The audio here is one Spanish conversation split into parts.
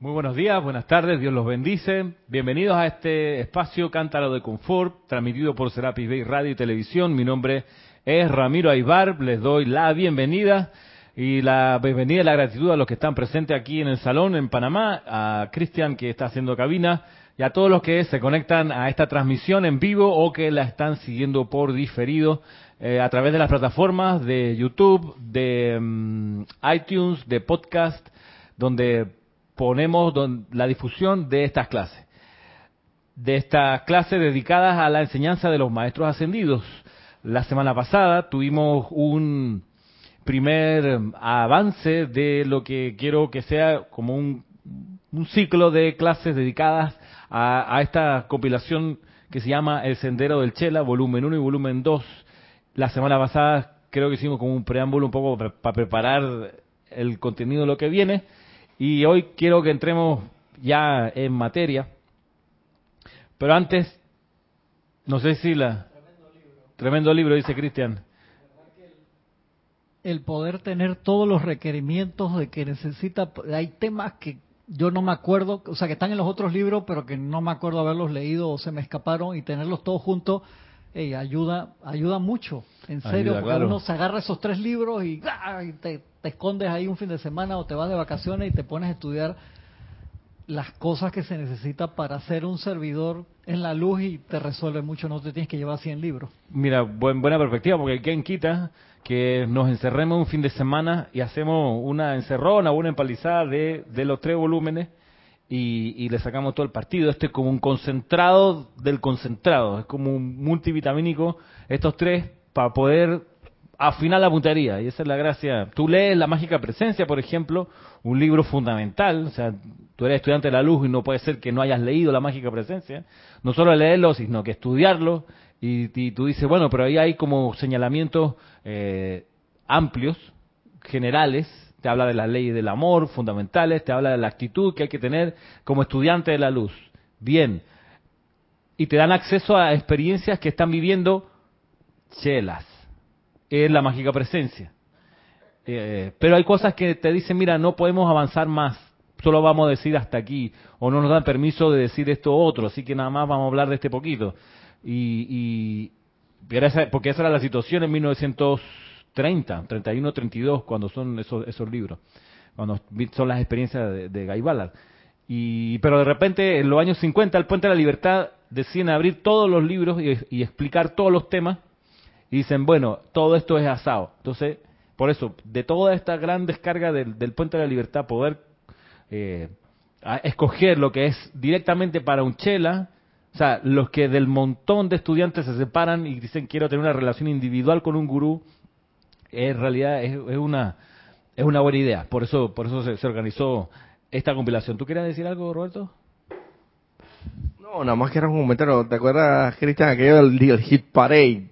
Muy buenos días, buenas tardes, Dios los bendice. Bienvenidos a este espacio Cántaro de Confort, transmitido por Serapis Bay Radio y Televisión. Mi nombre es Ramiro Aybar, les doy la bienvenida y la bienvenida y la gratitud a los que están presentes aquí en el salón en Panamá, a Cristian que está haciendo cabina y a todos los que se conectan a esta transmisión en vivo o que la están siguiendo por diferido eh, a través de las plataformas de YouTube, de mm, iTunes, de podcast, donde ponemos la difusión de estas clases, de estas clases dedicadas a la enseñanza de los maestros ascendidos. La semana pasada tuvimos un primer avance de lo que quiero que sea como un, ciclo de clases dedicadas a, a, esta compilación que se llama El Sendero del Chela, volumen 1 y volumen 2. La semana pasada creo que hicimos como un preámbulo un poco para preparar el contenido de lo que viene. Y hoy quiero que entremos ya en materia. Pero antes, no sé si la... Tremendo libro, dice Cristian. El poder tener todos los requerimientos de que necesita... Hay temas que yo no me acuerdo, o sea, que están en los otros libros, pero que no me acuerdo haberlos leído o se me escaparon y tenerlos todos juntos ayuda ayuda mucho, en serio, porque uno se agarra esos tres libros y, ¡ah! te, escondes ahí un fin de semana o te vas de vacaciones y te pones a estudiar las cosas que se necesita para ser un servidor en la luz y te resuelve mucho, no te tienes que llevar 100 libros. Mira, buena perspectiva, porque ¿quién quita que nos encerremos un fin de semana y hacemos una encerrona, una empalizada de, de los tres volúmenes y, le sacamos todo el partido. Este es como un concentrado del concentrado, es como un multivitamínico, estos tres, para poder afinar la puntería. Y esa es la gracia. Tú lees La Mágica Presencia, por ejemplo, un libro fundamental, o sea, tú eres estudiante de la luz y no puede ser que no hayas leído La Mágica Presencia, no solo leerlo, sino que estudiarlo, y, tú dices, bueno, pero ahí hay como señalamientos eh, amplios, generales, te habla de las leyes del amor fundamentales, te habla de la actitud que hay que tener como estudiante de la luz. Bien. Y te dan acceso a experiencias que están viviendo chelas. Es la mágica presencia. Eh, pero hay cosas que te dicen, mira, no podemos avanzar más, solo vamos a decir hasta aquí, o no nos dan permiso de decir esto otro, así que nada más vamos a hablar de este poquito. Y, y porque esa era la situación en 1900 30, 31, 32, cuando son esos, esos libros, cuando son las experiencias de, de Guy Ballard. Y, pero de repente, en los años 50, el Puente de la Libertad deciden abrir todos los libros y, explicar todos los temas, y dicen, bueno, todo esto es asado. Entonces, por eso, de toda esta gran descarga del, del Puente de la Libertad, poder eh, escoger lo que es directamente para un chela, o sea, los que del montón de estudiantes se separan y dicen quiero tener una relación individual con un gurú, en realidad es, una es una buena idea. Por eso por eso se, organizó esta compilación. ¿Tú quieres decir algo, Roberto? No, nada más que era un comentario. ¿Te acuerdas, Cristian, aquello del, Hit Parade?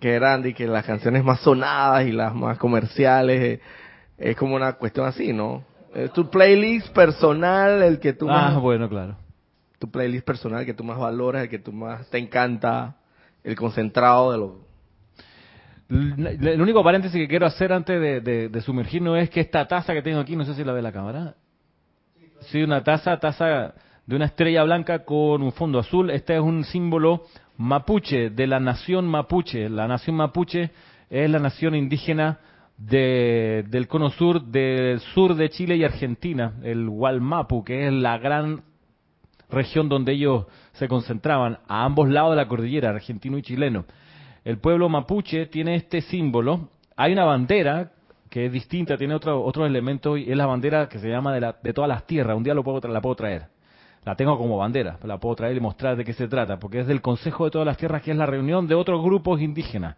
Que eran que las canciones más sonadas y las más comerciales. Es como una cuestión así, ¿no? Es tu playlist personal, el que tú ah, bueno, claro. Tu playlist personal, que tú más valoras, el que tú más te encanta, el concentrado de lo el único paréntesis que quiero hacer antes de, sumergirnos es que esta taza que tengo aquí, no sé si la ve la cámara. Sí, una taza, taza de una estrella blanca con un fondo azul. Este es un símbolo mapuche, de la nación mapuche. La nación mapuche es la nación indígena del cono sur, del sur de Chile y Argentina, el Gualmapu, que es la gran región donde ellos se concentraban, a ambos lados de la cordillera, argentino y chileno el pueblo mapuche tiene este símbolo. Hay una bandera que es distinta, tiene otro, otros elementos, y es la bandera que se llama de, la, de todas las tierras. Un día lo puedo, la puedo traer. La tengo como bandera, la puedo traer y mostrar de qué se trata, porque es del Consejo de todas las Tierras, que es la reunión de otros grupos indígenas.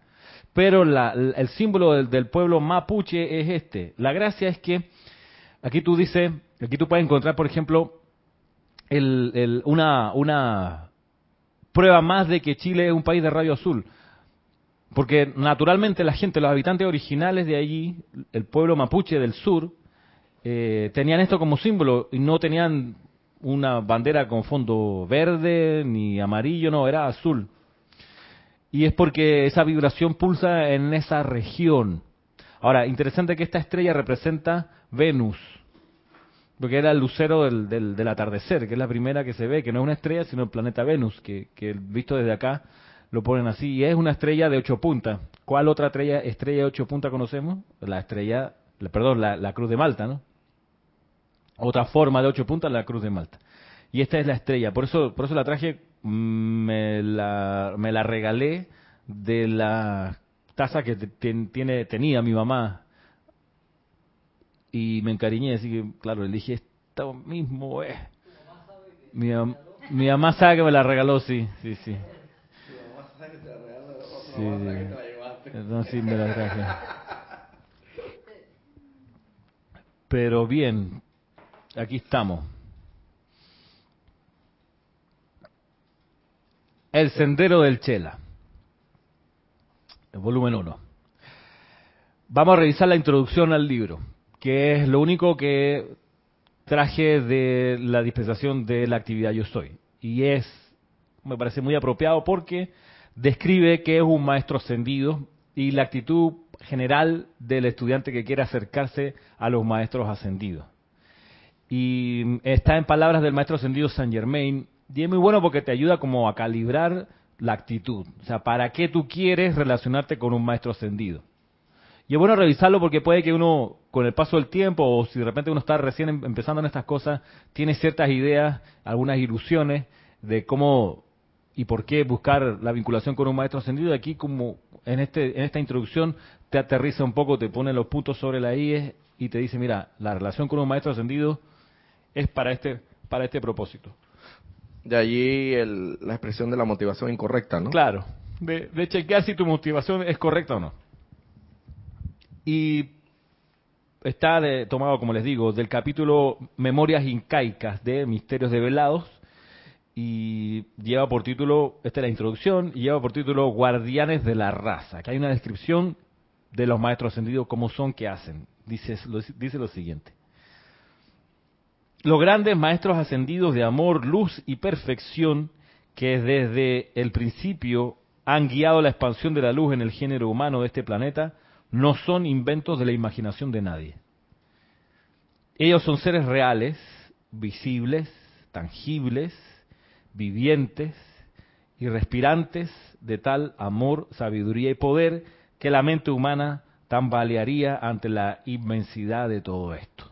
Pero el símbolo del, pueblo mapuche es este. La gracia es que aquí tú dices, aquí tú puedes encontrar, por ejemplo, una, una prueba más de que Chile es un país de radio azul. Porque naturalmente la gente, los habitantes originales de allí, el pueblo mapuche del sur, eh, tenían esto como símbolo y no tenían una bandera con fondo verde ni amarillo, no, era azul. Y es porque esa vibración pulsa en esa región. Ahora, interesante que esta estrella representa Venus. porque era el lucero del, del, atardecer, que es la primera que se ve, que no es una estrella, sino el planeta Venus, que, que visto desde acá lo ponen así, y es una estrella de ocho puntas. ¿Cuál otra estrella, estrella de ocho puntas conocemos? La estrella, perdón, la, la cruz de Malta, ¿no? Otra forma de ocho puntas, la cruz de Malta. Y esta es la estrella, por eso, por eso la traje, mm, me la, me la regalé de la taza que tiene, tenía mi mamá y me encariñé, así que, claro, le dije, esto mismo es. Mi, mi mamá sabe que me la regaló, sí, sí, sí. Sí, no, sí me la traje. Pero bien, aquí estamos. El sendero del Chela. El volumen 1. Vamos a revisar la introducción al libro que es lo único que traje de la dispensación de la actividad Yo Soy. Y es, me parece muy apropiado porque describe que es un maestro ascendido y la actitud general del estudiante que quiere acercarse a los maestros ascendidos. Y está en palabras del maestro ascendido Saint Germain, y es muy bueno porque te ayuda como a calibrar la actitud. O sea, ¿para qué tú quieres relacionarte con un maestro ascendido? Y es bueno revisarlo porque puede que uno, con el paso del tiempo, o si de repente uno está recién em, empezando en estas cosas, tiene ciertas ideas, algunas ilusiones de cómo y por qué buscar la vinculación con un maestro ascendido. Aquí, como en, este, en esta introducción, te aterriza un poco, te pone los puntos sobre la I y te dice, mira, la relación con un maestro ascendido es para este, para este propósito. De allí la expresión de la motivación incorrecta, ¿no? Claro, de, de chequear si tu motivación es correcta o no. Y está tomado, como les digo, del capítulo Memorias Incaicas de Misterios Develados y lleva por título, esta es la introducción, y lleva por título Guardianes de la Raza, que hay una descripción de los maestros ascendidos, cómo son, qué hacen. Dice, dice lo siguiente. Los grandes maestros ascendidos de amor, luz y perfección que desde el principio han guiado la expansión de la luz en el género humano de este planeta, no son inventos de la imaginación de nadie. Ellos son seres reales, visibles, tangibles, vivientes y respirantes de tal amor, sabiduría y poder que la mente humana tambalearía ante la inmensidad de todo esto.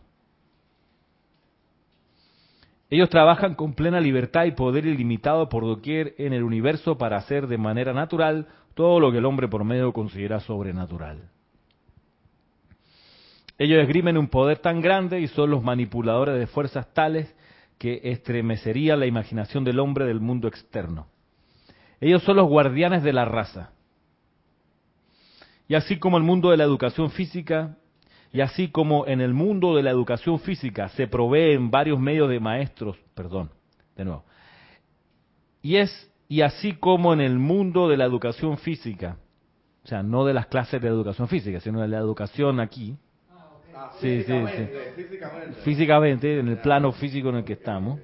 Ellos trabajan con plena libertad y poder ilimitado por doquier en el universo para hacer de manera natural todo lo que el hombre por medio considera sobrenatural. Ellos esgrimen un poder tan grande y son los manipuladores de fuerzas tales que estremecería la imaginación del hombre del mundo externo. Ellos son los guardianes de la raza. Y así como el mundo de la educación física, y así como en el mundo de la educación física se proveen varios medios de maestros, perdón, de nuevo. Y es y así como en el mundo de la educación física, o sea, no de las clases de educación física, sino de la educación aquí, sí, sí, sí. Físicamente. en el plano físico en el que estamos.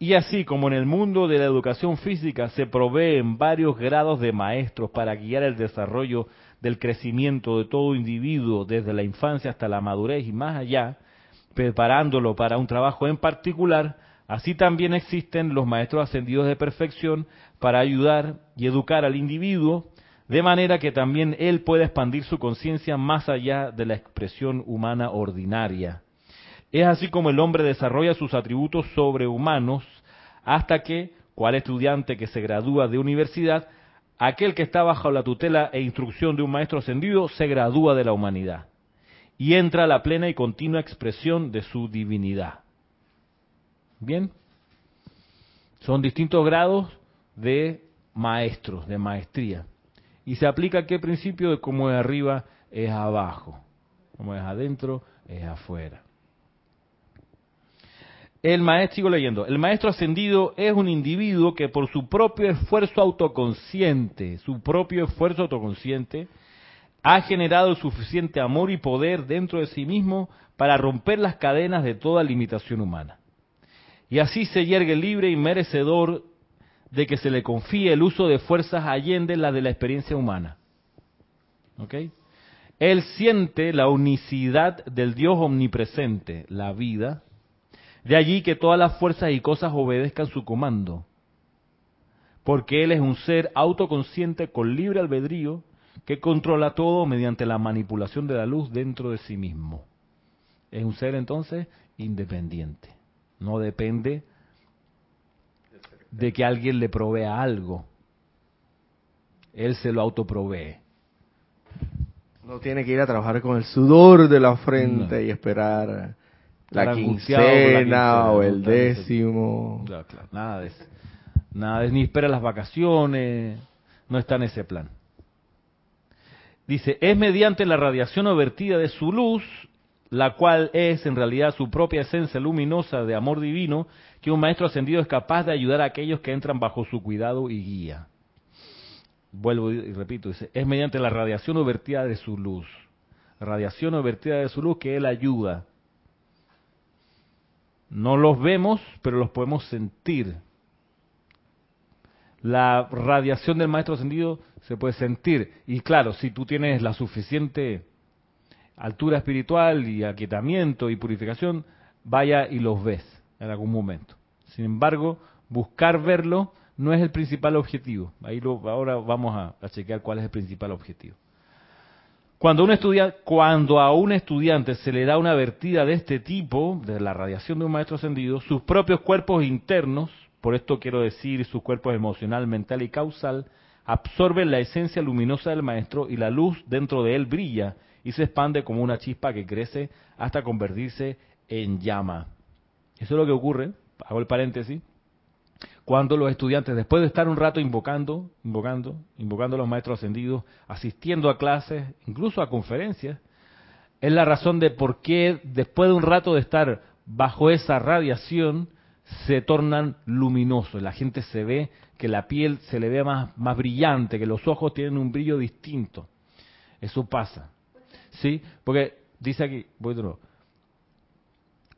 Y así como en el mundo de la educación física se proveen varios grados de maestros para guiar el desarrollo del crecimiento de todo individuo desde la infancia hasta la madurez y más allá, preparándolo para un trabajo en particular, así también existen los maestros ascendidos de perfección para ayudar y educar al individuo de manera que también él pueda expandir su conciencia más allá de la expresión humana ordinaria. Es así como el hombre desarrolla sus atributos sobrehumanos hasta que, cual estudiante que se gradúa de universidad, aquel que está bajo la tutela e instrucción de un maestro ascendido se gradúa de la humanidad y entra a la plena y continua expresión de su divinidad. Bien, son distintos grados de maestros, de maestría. Y se aplica qué principio de cómo es arriba es abajo, como es adentro es afuera. El maestro, sigo leyendo, el maestro ascendido es un individuo que por su propio esfuerzo autoconsciente, su propio esfuerzo autoconsciente, ha generado suficiente amor y poder dentro de sí mismo para romper las cadenas de toda limitación humana. Y así se yergue libre y merecedor de que se le confíe el uso de fuerzas allende la de la experiencia humana. ¿Ok? Él siente la unicidad del Dios omnipresente, la vida, De allí que todas las fuerzas y cosas obedezcan su comando, porque Él es un ser autoconsciente con libre albedrío que controla todo mediante la manipulación de la luz dentro de sí mismo. Es un ser entonces independiente, no depende de que alguien le provea algo. Él se lo autoprovee. No tiene que ir a trabajar con el sudor de la frente y esperar la la quincena, quincena, o no, el décimo. Claro, claro, nada de eso. Nada de eso, ni espera las vacaciones, no está en ese plan. Dice, es mediante la radiación o vertida de su luz, la cual es en realidad su propia esencia luminosa de amor divino, que un maestro ascendido es capaz de ayudar a aquellos que entran bajo su cuidado y guía. Vuelvo y repito, es mediante la radiación o vertida de su luz. Radiación o vertida de su luz que él ayuda. No los vemos, pero los podemos sentir. La radiación del maestro ascendido se puede sentir. Y claro, si tú tienes la suficiente altura espiritual y aquietamiento y purificación, vaya y los ves en algún momento. Sin embargo, buscar verlo no es el principal objetivo. Ahí lo, ahora vamos a, chequear cuál es el principal objetivo. Cuando, un cuando a un estudiante se le da una vertida de este tipo, de la radiación de un maestro ascendido, sus propios cuerpos internos, por esto quiero decir sus cuerpos emocional, mental y causal, absorben la esencia luminosa del maestro y la luz dentro de él brilla y se expande como una chispa que crece hasta convertirse en llama. Eso es lo que ocurre, hago el paréntesis, cuando los estudiantes, después de estar un rato invocando, invocando, invocando a los maestros ascendidos, asistiendo a clases, incluso a conferencias, es la razón de por qué después de un rato de estar bajo esa radiación, se tornan luminosos. La gente se ve que la piel se le ve más, más brillante, que los ojos tienen un brillo distinto. Eso pasa. ¿Sí? Porque dice aquí, voy de nuevo.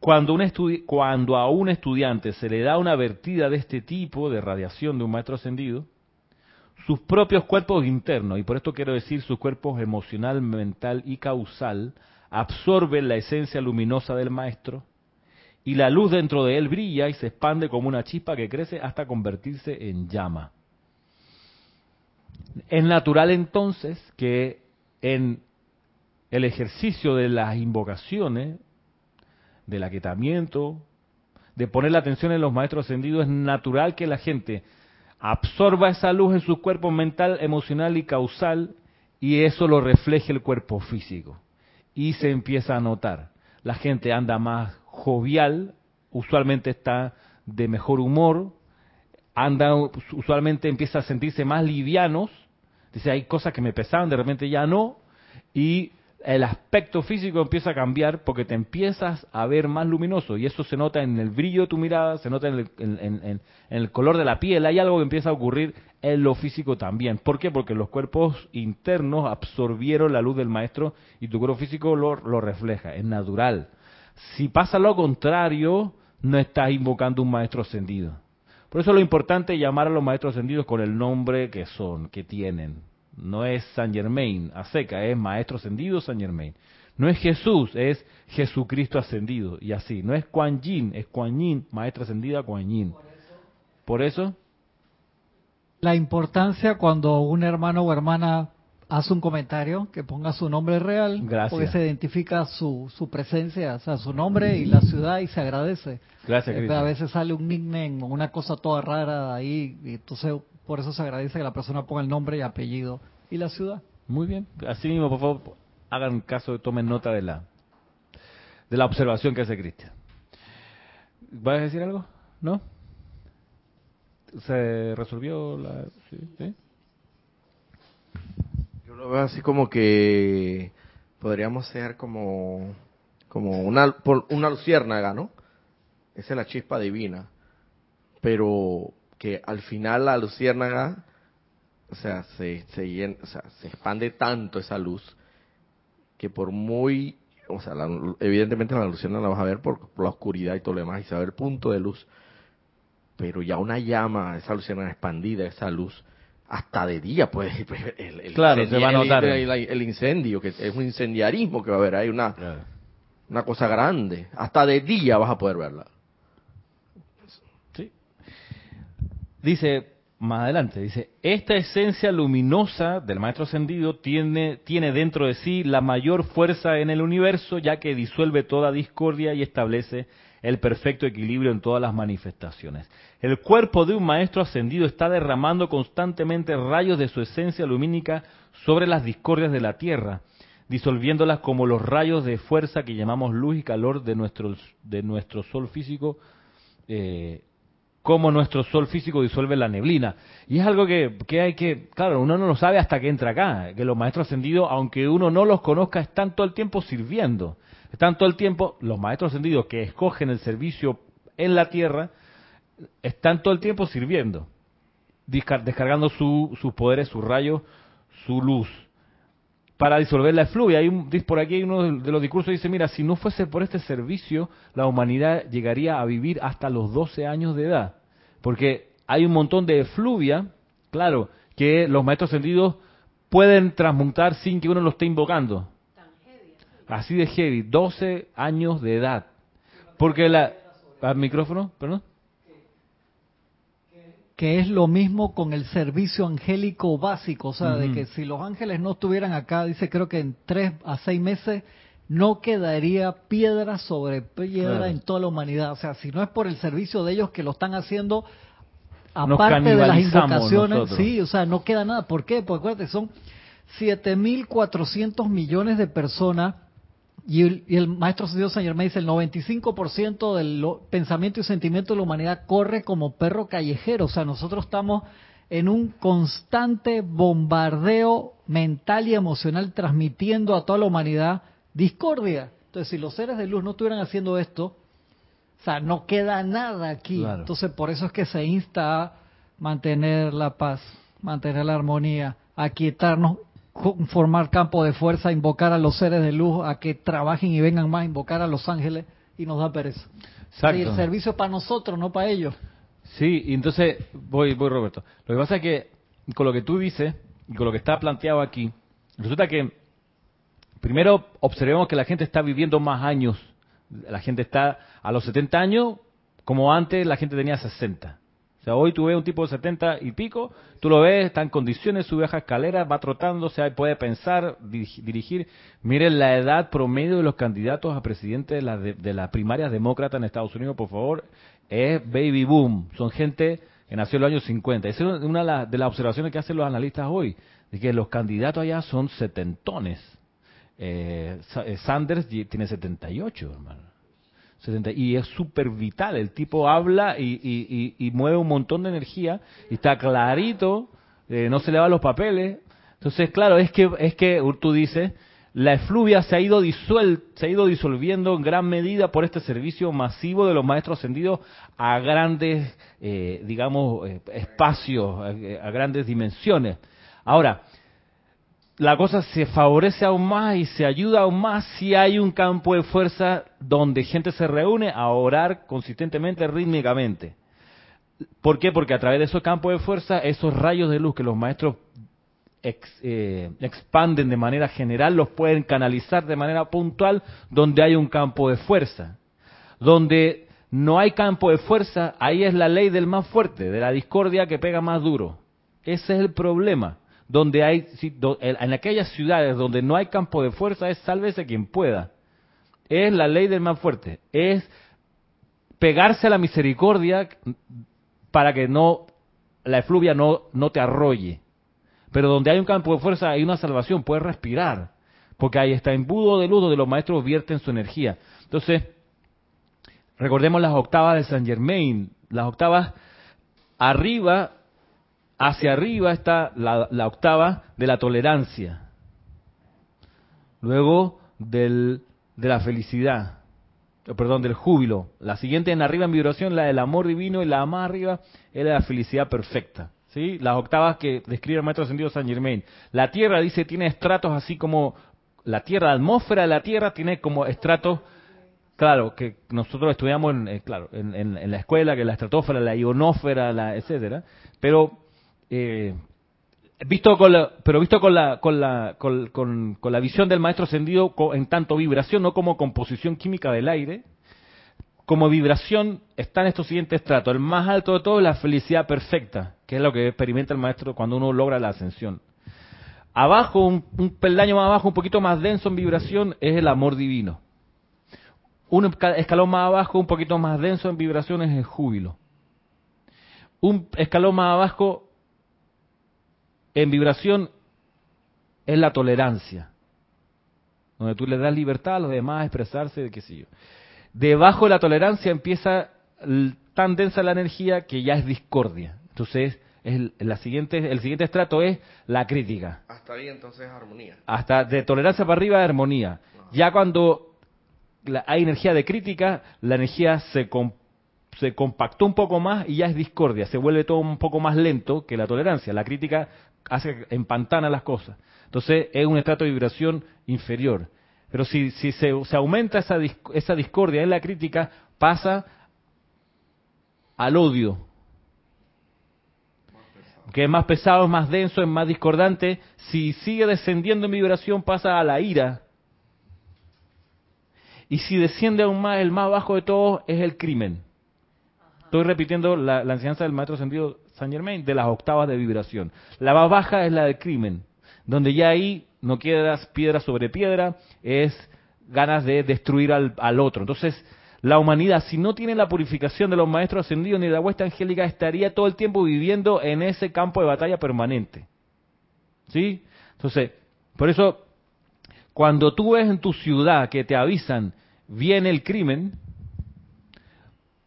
Cuando, un cuando a un estudiante se le da una vertida de este tipo de radiación de un maestro ascendido, sus propios cuerpos internos, y por esto quiero decir sus cuerpos emocional, mental y causal, absorben la esencia luminosa del maestro y la luz dentro de él brilla y se expande como una chispa que crece hasta convertirse en llama. Es natural entonces que en el ejercicio de las invocaciones, del aquietamiento, de poner la atención en los maestros ascendidos, es natural que la gente absorba esa luz en su cuerpo mental, emocional y causal y eso lo refleje el cuerpo físico. Y se empieza a notar. La gente anda más jovial, usualmente está de mejor humor, anda usualmente empieza a sentirse más livianos, dice hay cosas que me pesaban, de repente ya no, y el aspecto físico empieza a cambiar porque te empiezas a ver más luminoso y eso se nota en el brillo de tu mirada, se nota en el, color de la piel, hay algo que empieza a ocurrir en lo físico también. ¿Por qué? Porque los cuerpos internos absorbieron la luz del maestro y tu cuerpo físico lo, lo refleja, es natural. Si pasa lo contrario, no estás invocando un maestro ascendido. Por eso lo importante es llamar a los maestros ascendidos con el nombre que son, que tienen. No es San Germain a seca, es maestro ascendido San Germain. No es Jesús, es Jesucristo ascendido. Y así, no es Kuan Yin, es Kuan Yin, maestra ascendida Kuan Yin. Por eso, La importancia cuando un hermano o hermana hace un comentario que ponga su nombre real, Gracias. porque se identifica su, su presencia, o sea, su nombre y la ciudad y se agradece. gracias Eh, Cristo. A veces sale un nickname o una cosa toda rara ahí, y entonces por eso se agradece que la persona ponga el nombre y apellido y la ciudad. Muy bien. Así mismo, por favor, hagan caso, tomen nota de la de la observación que hace Cristian. ¿Vas a decir algo? ¿No? ¿Se resolvió la...? ¿Sí? ¿Sí? Yo lo veo así como que podríamos ser como, como una, por- una luciérnaga, ¿no? Esa es la chispa divina. Pero que al final la luciérnaga, o sea, se, se, llen- o sea, se expande tanto esa luz que por muy, o sea, la- evidentemente la luciérnaga la vas a ver por, por la oscuridad y todo lo demás y se va a ver el punto de luz. Pero ya una llama, esa luciérnaga expandida, esa luz, hasta de día puede el, el Claro, se va a notar. El, el- el incendio, que es un incendiarismo que va a haber, hay una, Claro. una cosa grande. Hasta de día vas a poder verla. Dice más adelante, dice, esta esencia luminosa del Maestro Ascendido tiene, tiene dentro de sí la mayor fuerza en el universo, ya que disuelve toda discordia y establece el perfecto equilibrio en todas las manifestaciones. El cuerpo de un Maestro Ascendido está derramando constantemente rayos de su esencia lumínica sobre las discordias de la Tierra, disolviéndolas como los rayos de fuerza que llamamos luz y calor de nuestro, de nuestro sol físico eh, cómo nuestro sol físico disuelve la neblina. Y es algo que, hay que, claro, uno no lo sabe hasta que entra acá, que los maestros ascendidos, aunque uno no los conozca, están todo el tiempo sirviendo. Están todo el tiempo, los maestros ascendidos que escogen el servicio en la tierra, están todo el tiempo sirviendo, descargando sus poderes, sus rayos, su luz, para disolver la efluvia. Hay un, por aquí hay uno de los discursos que dice, mira, si no fuese por este servicio, la humanidad llegaría a vivir hasta los 12 años de edad. Porque hay un montón de efluvia, claro, que los maestros sentidos pueden transmutar sin que uno lo esté invocando. Así de heavy, 12 años de edad. Porque la... ¿Al micrófono? ¿Perdón? Que es lo mismo con el servicio angélico básico, o sea, de que si los ángeles no estuvieran acá, dice creo que en tres a seis meses no quedaría piedra sobre piedra en toda la humanidad, o sea, si no es por el servicio de ellos que lo están haciendo, aparte de las invocaciones, sí, o sea, no queda nada. ¿Por qué? Porque acuérdate, son 7.400 millones de personas y el, maestro Dios San Germán dice, el 95% del pensamiento y sentimiento de la humanidad corre como perro callejero. O sea, nosotros estamos en un constante bombardeo mental y emocional transmitiendo a toda la humanidad discordia. Entonces, si los seres de luz no estuvieran haciendo esto, o sea, no queda nada aquí. Entonces, por eso es que se insta a mantener la paz, mantener la armonía, a quietarnos formar campo de fuerza, invocar a los seres de luz a que trabajen y vengan más, invocar a los ángeles y nos da pereza. Y el servicio para nosotros, no para ellos. Sí, y entonces, voy, voy Roberto. Lo que pasa es que con lo que tú dices y con lo que está planteado aquí, resulta que primero observemos que la gente está viviendo más años. La gente está a los 70 años, como antes la gente tenía 60. O sea, hoy tú ves un tipo de 70 y pico, tú lo ves, está en condiciones, sube baja escalera, va trotando, o sea, puede pensar, dirigir. Miren la edad promedio de los candidatos a presidente de, de, las primarias demócratas en Estados Unidos, por favor, es baby boom. Son gente que nació en los años 50. Esa es una de las observaciones que hacen los analistas hoy, de que los candidatos allá son setentones. Eh, Sanders tiene 78, hermano y es súper vital. El tipo habla y, mueve un montón de energía y está clarito, eh, no se le van los papeles. Entonces, claro, es que, es que tú dices, la efluvia se ha ido disuel, se ha ido disolviendo en gran medida por este servicio masivo de los maestros ascendidos a grandes, eh, digamos, eh, espacios, a grandes dimensiones. Ahora, la cosa se favorece aún más y se ayuda aún más si hay un campo de fuerza donde gente se reúne a orar consistentemente, rítmicamente. ¿Por qué? Porque a través de esos campos de fuerza, esos rayos de luz que los maestros eh, expanden de manera general, los pueden canalizar de manera puntual donde hay un campo de fuerza. Donde no hay campo de fuerza, ahí es la ley del más fuerte, de la discordia que pega más duro. Ese es el problema donde hay, en aquellas ciudades donde no hay campo de fuerza, es sálvese quien pueda. Es la ley del más fuerte. Es pegarse a la misericordia para que no la efluvia no, no te arrolle. Pero donde hay un campo de fuerza hay una salvación, puedes respirar. Porque ahí está embudo de luz donde los maestros vierten su energía. Entonces, recordemos las octavas de Saint Germain. Las octavas arriba Hacia arriba está la, octava de la tolerancia. Luego del, de la felicidad, eh, perdón, del júbilo. La siguiente en arriba en vibración, la del amor divino, y la más arriba es la felicidad perfecta. ¿sí? Las octavas que describe el maestro sentido San Germain. La Tierra, dice, tiene estratos así como la Tierra, la atmósfera de la Tierra tiene como estratos, claro, que nosotros estudiamos en, eh, claro, en, la escuela, que la estratosfera, la ionósfera, la, etcétera, pero eh, visto con la, pero visto con la, con la, con, la visión del maestro ascendido en tanto vibración, no como composición química del aire, como vibración están estos siguientes estratos. El más alto de todo es la felicidad perfecta, que es lo que experimenta el maestro cuando uno logra la ascensión. Abajo, un, un peldaño más abajo, un poquito más denso en vibración, es el amor divino. Un escalón más abajo, un poquito más denso en vibración, es el júbilo. Un escalón más abajo, en vibración, es la tolerancia. Donde tú le das libertad a los demás a expresarse, de qué sé yo. Debajo de la tolerancia empieza tan densa la energía que ya es discordia. Entonces, es la siguiente, el siguiente estrato es la crítica. Hasta ahí entonces armonía. Hasta de tolerancia para arriba, armonía. Ya cuando hay energía de crítica, la energía se, se compactó un poco más y ya es discordia. Se vuelve todo un poco más lento que la tolerancia. La crítica hace empantana las cosas. Entonces es un estrato de vibración inferior. Pero si, si se, aumenta esa, esa discordia en la crítica, pasa al odio, que es más pesado, es más denso, es más discordante. Si sigue descendiendo en vibración, pasa a la ira. Y si desciende aún más, el más bajo de todos es el crimen. Estoy repitiendo la, la enseñanza del maestro sentido Saint Germain de las octavas de vibración. La más baja es la del crimen, donde ya ahí no quedas piedra sobre piedra, es ganas de destruir al, al, otro. Entonces, la humanidad, si no tiene la purificación de los maestros ascendidos ni de la vuestra angélica, estaría todo el tiempo viviendo en ese campo de batalla permanente. ¿Sí? Entonces, por eso, cuando tú ves en tu ciudad que te avisan, viene el crimen,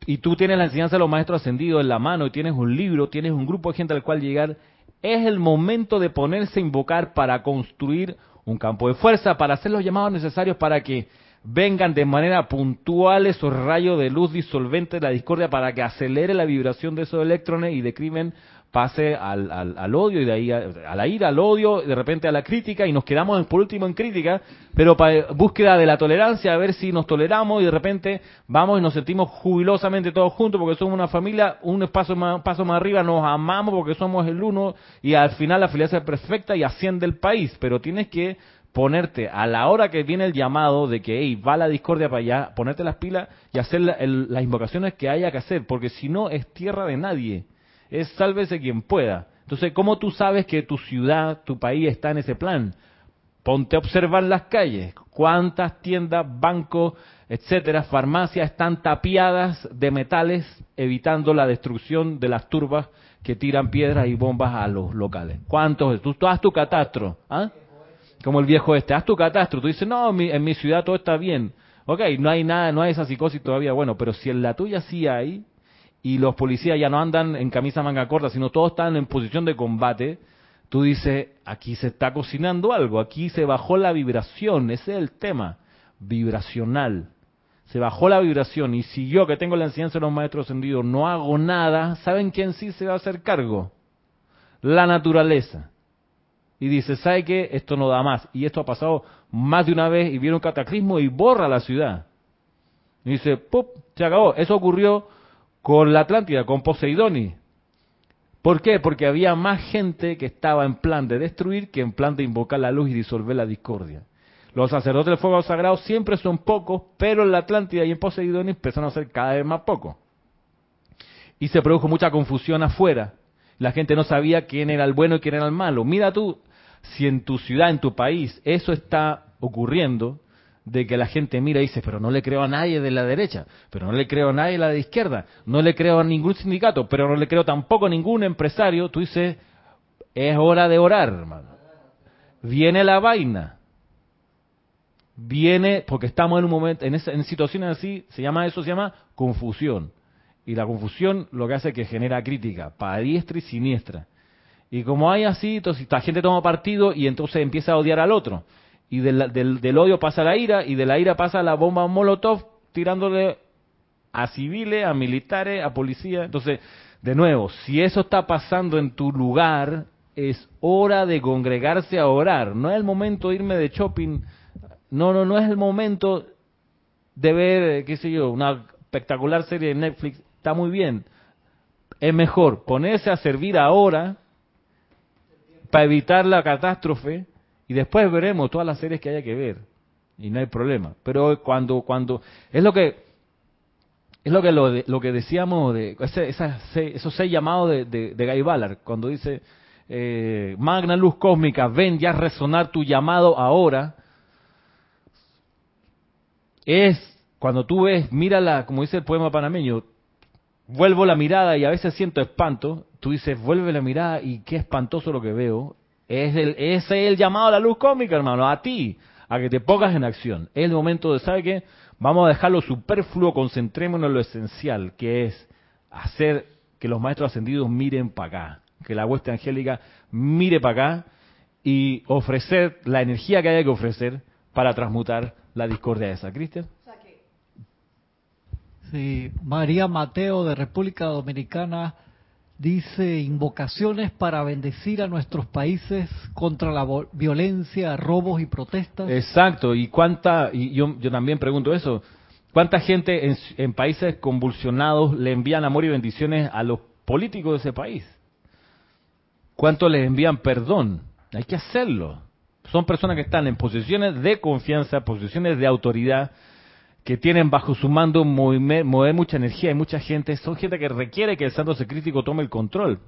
y tú tienes la enseñanza de los maestros ascendidos en la mano y tienes un libro, tienes un grupo de gente al cual llegar, es el momento de ponerse a invocar para construir un campo de fuerza, para hacer los llamados necesarios para que vengan de manera puntual esos rayos de luz disolvente de la discordia para que acelere la vibración de esos electrones y de crimen pase al, al, odio y de ahí a, la ira, al odio, de repente a la crítica y nos quedamos por último en crítica, pero para búsqueda de la tolerancia, a ver si nos toleramos y de repente vamos y nos sentimos jubilosamente todos juntos porque somos una familia, un paso más, paso más arriba, nos amamos porque somos el uno y al final la felicidad es perfecta y asciende el país, pero tienes que ponerte a la hora que viene el llamado de que hey, va la discordia para allá, ponerte las pilas y hacer las invocaciones que haya que hacer, porque si no es tierra de nadie es sálvese quien pueda. Entonces, ¿cómo tú sabes que tu ciudad, tu país está en ese plan? Ponte a observar las calles. ¿Cuántas tiendas, bancos, etcétera, farmacias están tapiadas de metales, evitando la destrucción de las turbas que tiran piedras y bombas a los locales? ¿Cuántos? Tú, tú haz tu catastro. ¿ah? Como el viejo este, haz tu catastro. Tú dices, no, mi, en mi ciudad todo está bien. Ok, no hay nada, no hay esa psicosis todavía. Bueno, pero si en la tuya sí hay, y los policías ya no andan en camisa manga corta, sino todos están en posición de combate, tú dices, aquí se está cocinando algo, aquí se bajó la vibración, ese es el tema, vibracional. Se bajó la vibración y si yo que tengo la enseñanza de los maestros ascendidos no hago nada, ¿saben quién sí se va a hacer cargo? La naturaleza. Y dice, ¿sabe qué? Esto no da más. Y esto ha pasado más de una vez y viene un cataclismo y borra la ciudad. Y dice, ¡pup! Se acabó. Eso ocurrió con la Atlántida, con Poseidoni. ¿Por qué? Porque había más gente que estaba en plan de destruir que en plan de invocar la luz y disolver la discordia. Los sacerdotes del fuego sagrado siempre son pocos, pero en la Atlántida y en Poseidón empezaron a ser cada vez más pocos. Y se produjo mucha confusión afuera. La gente no sabía quién era el bueno y quién era el malo. Mira tú, si en tu ciudad, en tu país, eso está ocurriendo, de que la gente mira y dice, pero no le creo a nadie de la derecha, pero no le creo a nadie de la izquierda, no le creo a ningún sindicato, pero no le creo tampoco a ningún empresario, tú dices, es hora de orar, hermano. Viene la vaina. Viene, porque estamos en un momento, en, esa, en situaciones así, se llama eso, se llama confusión. Y la confusión lo que hace es que genera crítica, para diestra y siniestra. Y como hay así, entonces la gente toma partido y entonces empieza a odiar al otro y del, del, odio pasa la ira, y de la ira pasa la bomba Molotov tirándole a civiles, a militares, a policías. Entonces, de nuevo, si eso está pasando en tu lugar, es hora de congregarse a orar. No es el momento de irme de shopping. No, no, no es el momento de ver, qué sé yo, una espectacular serie de Netflix. Está muy bien. Es mejor ponerse a servir ahora para evitar la catástrofe y después veremos todas las series que haya que ver. Y no hay problema. Pero cuando, cuando, es lo que, Es lo que lo, de- lo que decíamos de ese- seis- esos seis llamados de, de, de Guy Ballard, cuando dice eh, Magna luz cósmica, ven ya resonar tu llamado ahora. Es cuando tú ves, mírala, como dice el poema panameño, vuelvo la mirada y a veces siento espanto. Tú dices, vuelve la mirada y qué espantoso lo que veo. Es el, ese es el llamado a la luz cósmica, hermano, a ti, a que te pongas en acción. Es el momento de, ¿sabe qué? Vamos a dejar lo superfluo, concentrémonos en lo esencial, que es hacer que los maestros ascendidos miren para acá, que la hueste angélica mire para acá y ofrecer la energía que haya que ofrecer para transmutar la discordia esa. Cristian. Sí, María Mateo de República Dominicana dice invocaciones para bendecir a nuestros países contra la violencia, robos y protestas. Exacto, y cuánta, y yo, yo también pregunto eso, ¿cuánta gente en, en países convulsionados le envían amor y bendiciones a los políticos de ese país? ¿Cuánto les envían perdón? Hay que hacerlo. Son personas que están en posiciones de confianza, posiciones de autoridad, que tienen bajo su mando mover, mucha energía y mucha gente. Son gente que requiere que el santo crítico tome el control.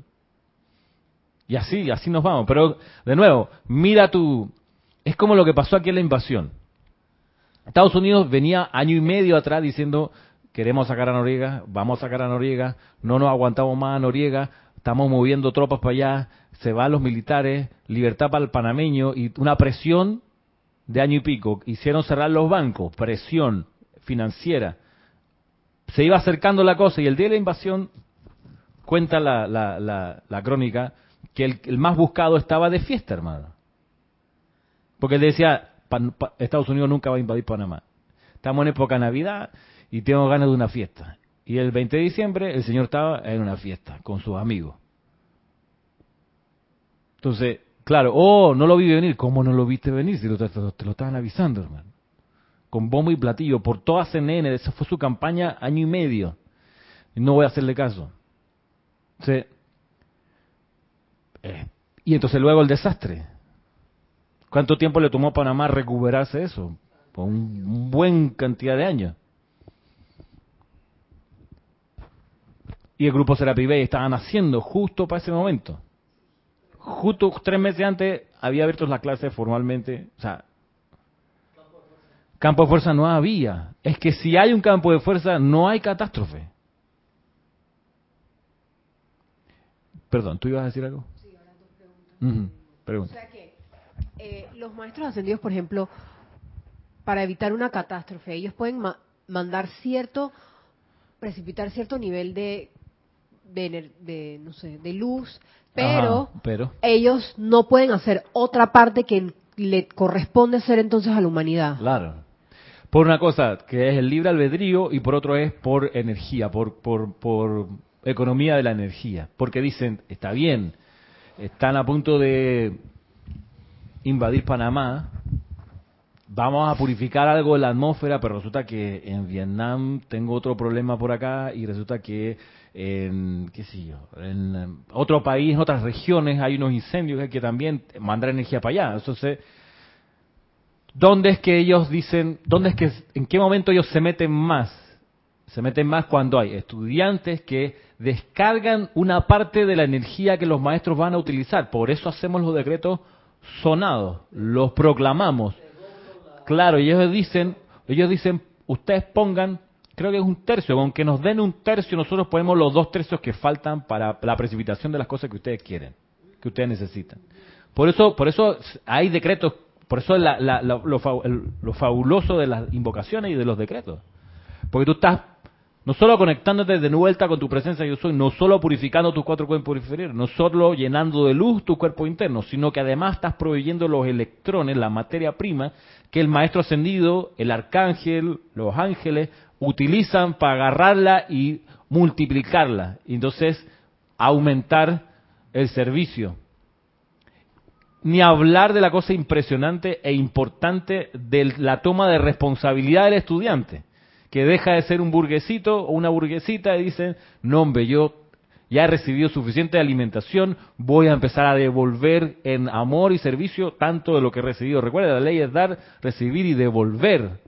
Y así, así nos vamos. Pero, de nuevo, mira tu... Es como lo que pasó aquí en la invasión. Estados Unidos venía año y medio atrás diciendo, queremos sacar a Noriega, vamos a sacar a Noriega, no nos aguantamos más a Noriega, estamos moviendo tropas para allá, se van los militares, libertad para el panameño y una presión de año y pico. Hicieron cerrar los bancos, presión financiera. Se iba acercando la cosa y el día de la invasión cuenta la, la, la, crónica que el, más buscado estaba de fiesta, hermano. Porque él decía, "Pan- pa- Estados Unidos nunca va a invadir Panamá. Estamos en época de Navidad y tengo ganas de una fiesta. Y el 20 de diciembre el señor estaba en una fiesta con sus amigos. Entonces, claro, oh, no lo vi venir. ¿Cómo no lo viste venir si te lo estaban avisando, hermano? Con bombo y platillo, por toda CNN, esa fue su campaña año y medio. No voy a hacerle caso. Entonces, eh, y entonces luego el desastre. ¿Cuánto tiempo le tomó a Panamá recuperarse eso? Por un, buen cantidad de años. Y el grupo Serapi Bay estaban haciendo justo para ese momento. Justo tres meses antes había abierto las clases formalmente. O sea, campo de fuerza no había. Es que si hay un campo de fuerza, no hay catástrofe. Perdón, ¿tú ibas a decir algo? Ujú, O Pregunta. sea que eh, los maestros ascendidos, por ejemplo, para evitar una catástrofe, ellos pueden ma- mandar cierto, precipitar cierto nivel de, de, de, no sé, de luz, pero Ajá, pero ellos no pueden hacer otra parte que le corresponde hacer entonces a la humanidad. Claro. Por una cosa que es el libre albedrío y por otro es por energía, por, por, por economía de la energía. Porque dicen, está bien, están a punto de invadir Panamá, vamos a purificar algo de la atmósfera, pero resulta que en Vietnam tengo otro problema por acá y resulta que en, qué sé yo, en otro país, en otras regiones hay unos incendios que también mandar energía para allá. Entonces, ¿Dónde es que ellos dicen, dónde es que, en qué momento ellos se meten más? Se meten más cuando hay estudiantes que descargan una parte de la energía que los maestros van a utilizar. Por eso hacemos los decretos sonados, los proclamamos. Claro, y ellos dicen, ellos dicen, ustedes pongan, creo que es un tercio, aunque nos den un tercio, nosotros ponemos los dos tercios que faltan para la precipitación de las cosas que ustedes quieren, que ustedes necesitan. Por eso, por eso hay decretos, por eso la- la- la- lo, lo fabuloso de las invocaciones y de los decretos. Porque tú estás no solo conectándote de vuelta con tu presencia yo soy, no solo purificando tus cuatro cuerpos inferiores, no solo llenando de luz tu cuerpo interno, sino que además estás proveyendo los electrones, la materia prima, que el maestro ascendido, el arcángel, los ángeles, utilizan para agarrarla y multiplicarla. Y entonces aumentar el servicio ni hablar de la cosa impresionante e importante de la toma de responsabilidad del estudiante, que deja de ser un burguesito o una burguesita y dice, no hombre, yo ya he recibido suficiente alimentación, voy a empezar a devolver en amor y servicio tanto de lo que he recibido. Recuerda, la ley es dar, recibir y devolver.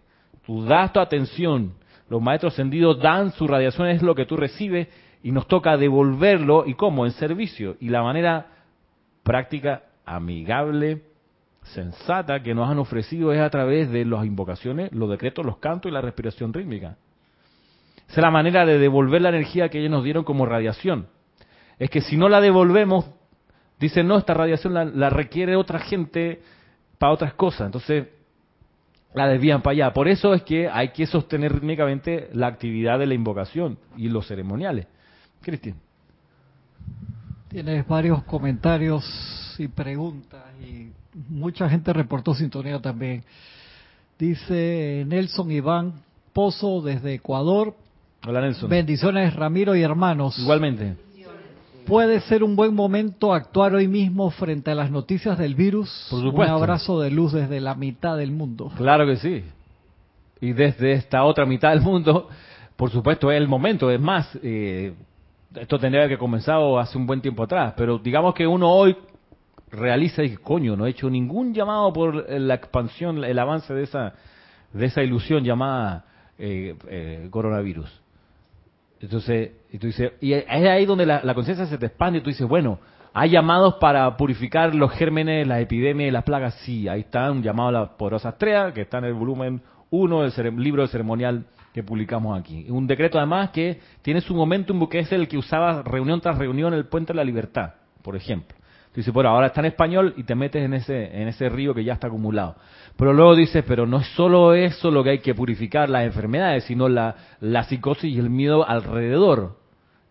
Tú das tu atención, Los maestros ascendidos dan su radiación, es lo que tú recibes, y nos toca devolverlo, ¿y cómo? En servicio. Y la manera práctica, amigable, sensata que nos han ofrecido es a través de las invocaciones, los decretos, los cantos y la respiración rítmica. Esa es la manera de devolver la energía que ellos nos dieron como radiación. Es que si no la devolvemos, dicen, no, esta radiación la, la requiere otra gente para otras cosas. Entonces, la desvían para allá. Por eso es que hay que sostener rítmicamente la actividad de la invocación y los ceremoniales. Cristian. Tienes varios comentarios y preguntas y mucha gente reportó sintonía también. Dice Nelson Iván Pozo desde Ecuador. Hola Nelson. Bendiciones Ramiro y hermanos. Igualmente. ¿Puede ser un buen momento actuar hoy mismo frente a las noticias del virus? Por supuesto. Un abrazo de luz desde la mitad del mundo. Claro que sí. Y desde esta otra mitad del mundo, por supuesto, es el momento. Es más, eh, esto tendría que comenzar hace un buen tiempo atrás, pero digamos que uno hoy realiza y coño, no he hecho ningún llamado por la expansión, el avance de esa, de esa ilusión llamada eh, eh, coronavirus. Entonces, y tú dices, y es ahí donde la, conciencia se te expande y tú dices, bueno, hay llamados para purificar los gérmenes, las epidemias y las plagas. Sí, ahí está un llamado a la poderosa estrella que está en el volumen 1 del libro de ceremonial que publicamos aquí. Un decreto además que tiene su momentum que es el que usaba reunión tras reunión el Puente de la Libertad, por ejemplo. Tú dices, bueno, ahora está en español y te metes en ese, en ese río que ya está acumulado. Pero luego dices, pero no es solo eso lo que hay que purificar, las enfermedades, sino la, la psicosis y el miedo alrededor.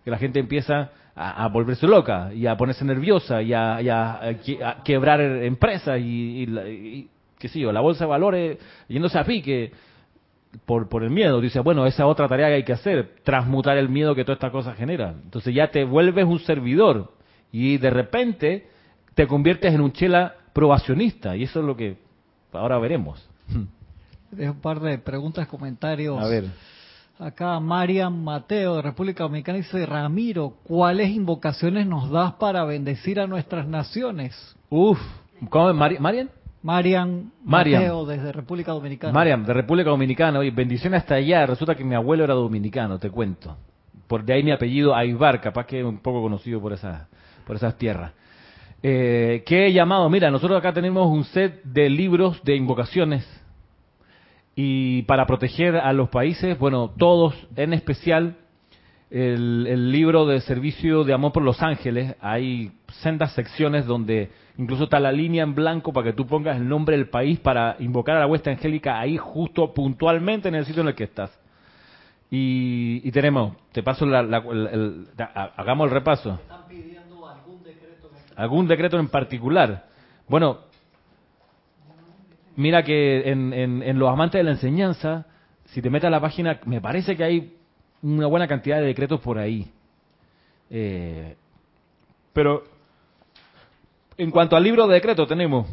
Que la gente empieza a, volverse loca y a ponerse nerviosa y a, y a- a que- a quebrar empresas y, y, y- qué sé yo, la bolsa de valores yéndose a pique por, por el miedo. Dice, bueno, esa es otra tarea que hay que hacer, transmutar el miedo que toda esta cosa genera. Entonces ya te vuelves un servidor y de repente te conviertes en un chela probacionista y eso es lo que ahora veremos. Dejo un par de preguntas, comentarios. A ver. Acá Marian Mateo de República Dominicana dice, Ramiro, ¿cuáles invocaciones nos das para bendecir a nuestras naciones? Uf, ¿cómo es Mari- Marian? Marian Marian. Mateo desde República Dominicana. Mariam, de República Dominicana. Oye, bendición hasta allá. Resulta que mi abuelo era dominicano, te cuento. Por de ahí mi apellido Aibar, capaz que un poco conocido por esas, por esas tierras. Eh, ¿Qué he llamado? Mira, nosotros acá tenemos un set de libros de invocaciones. Y para proteger a los países, bueno, todos, en especial el, el libro de servicio de amor por los ángeles, hay sendas secciones donde incluso está la línea en blanco para que tú pongas el nombre del país para invocar a la huesta angélica ahí justo puntualmente en el sitio en el que estás. Y, y tenemos, te paso la, la- el- el- ha- hagamos el repaso. ¿Algún decreto en particular? Bueno, mira que en, en- en los amantes de la enseñanza, si te metes a la página, me parece que hay una buena cantidad de decretos por ahí. Eh, pero en cuanto al libro de decretos, tenemos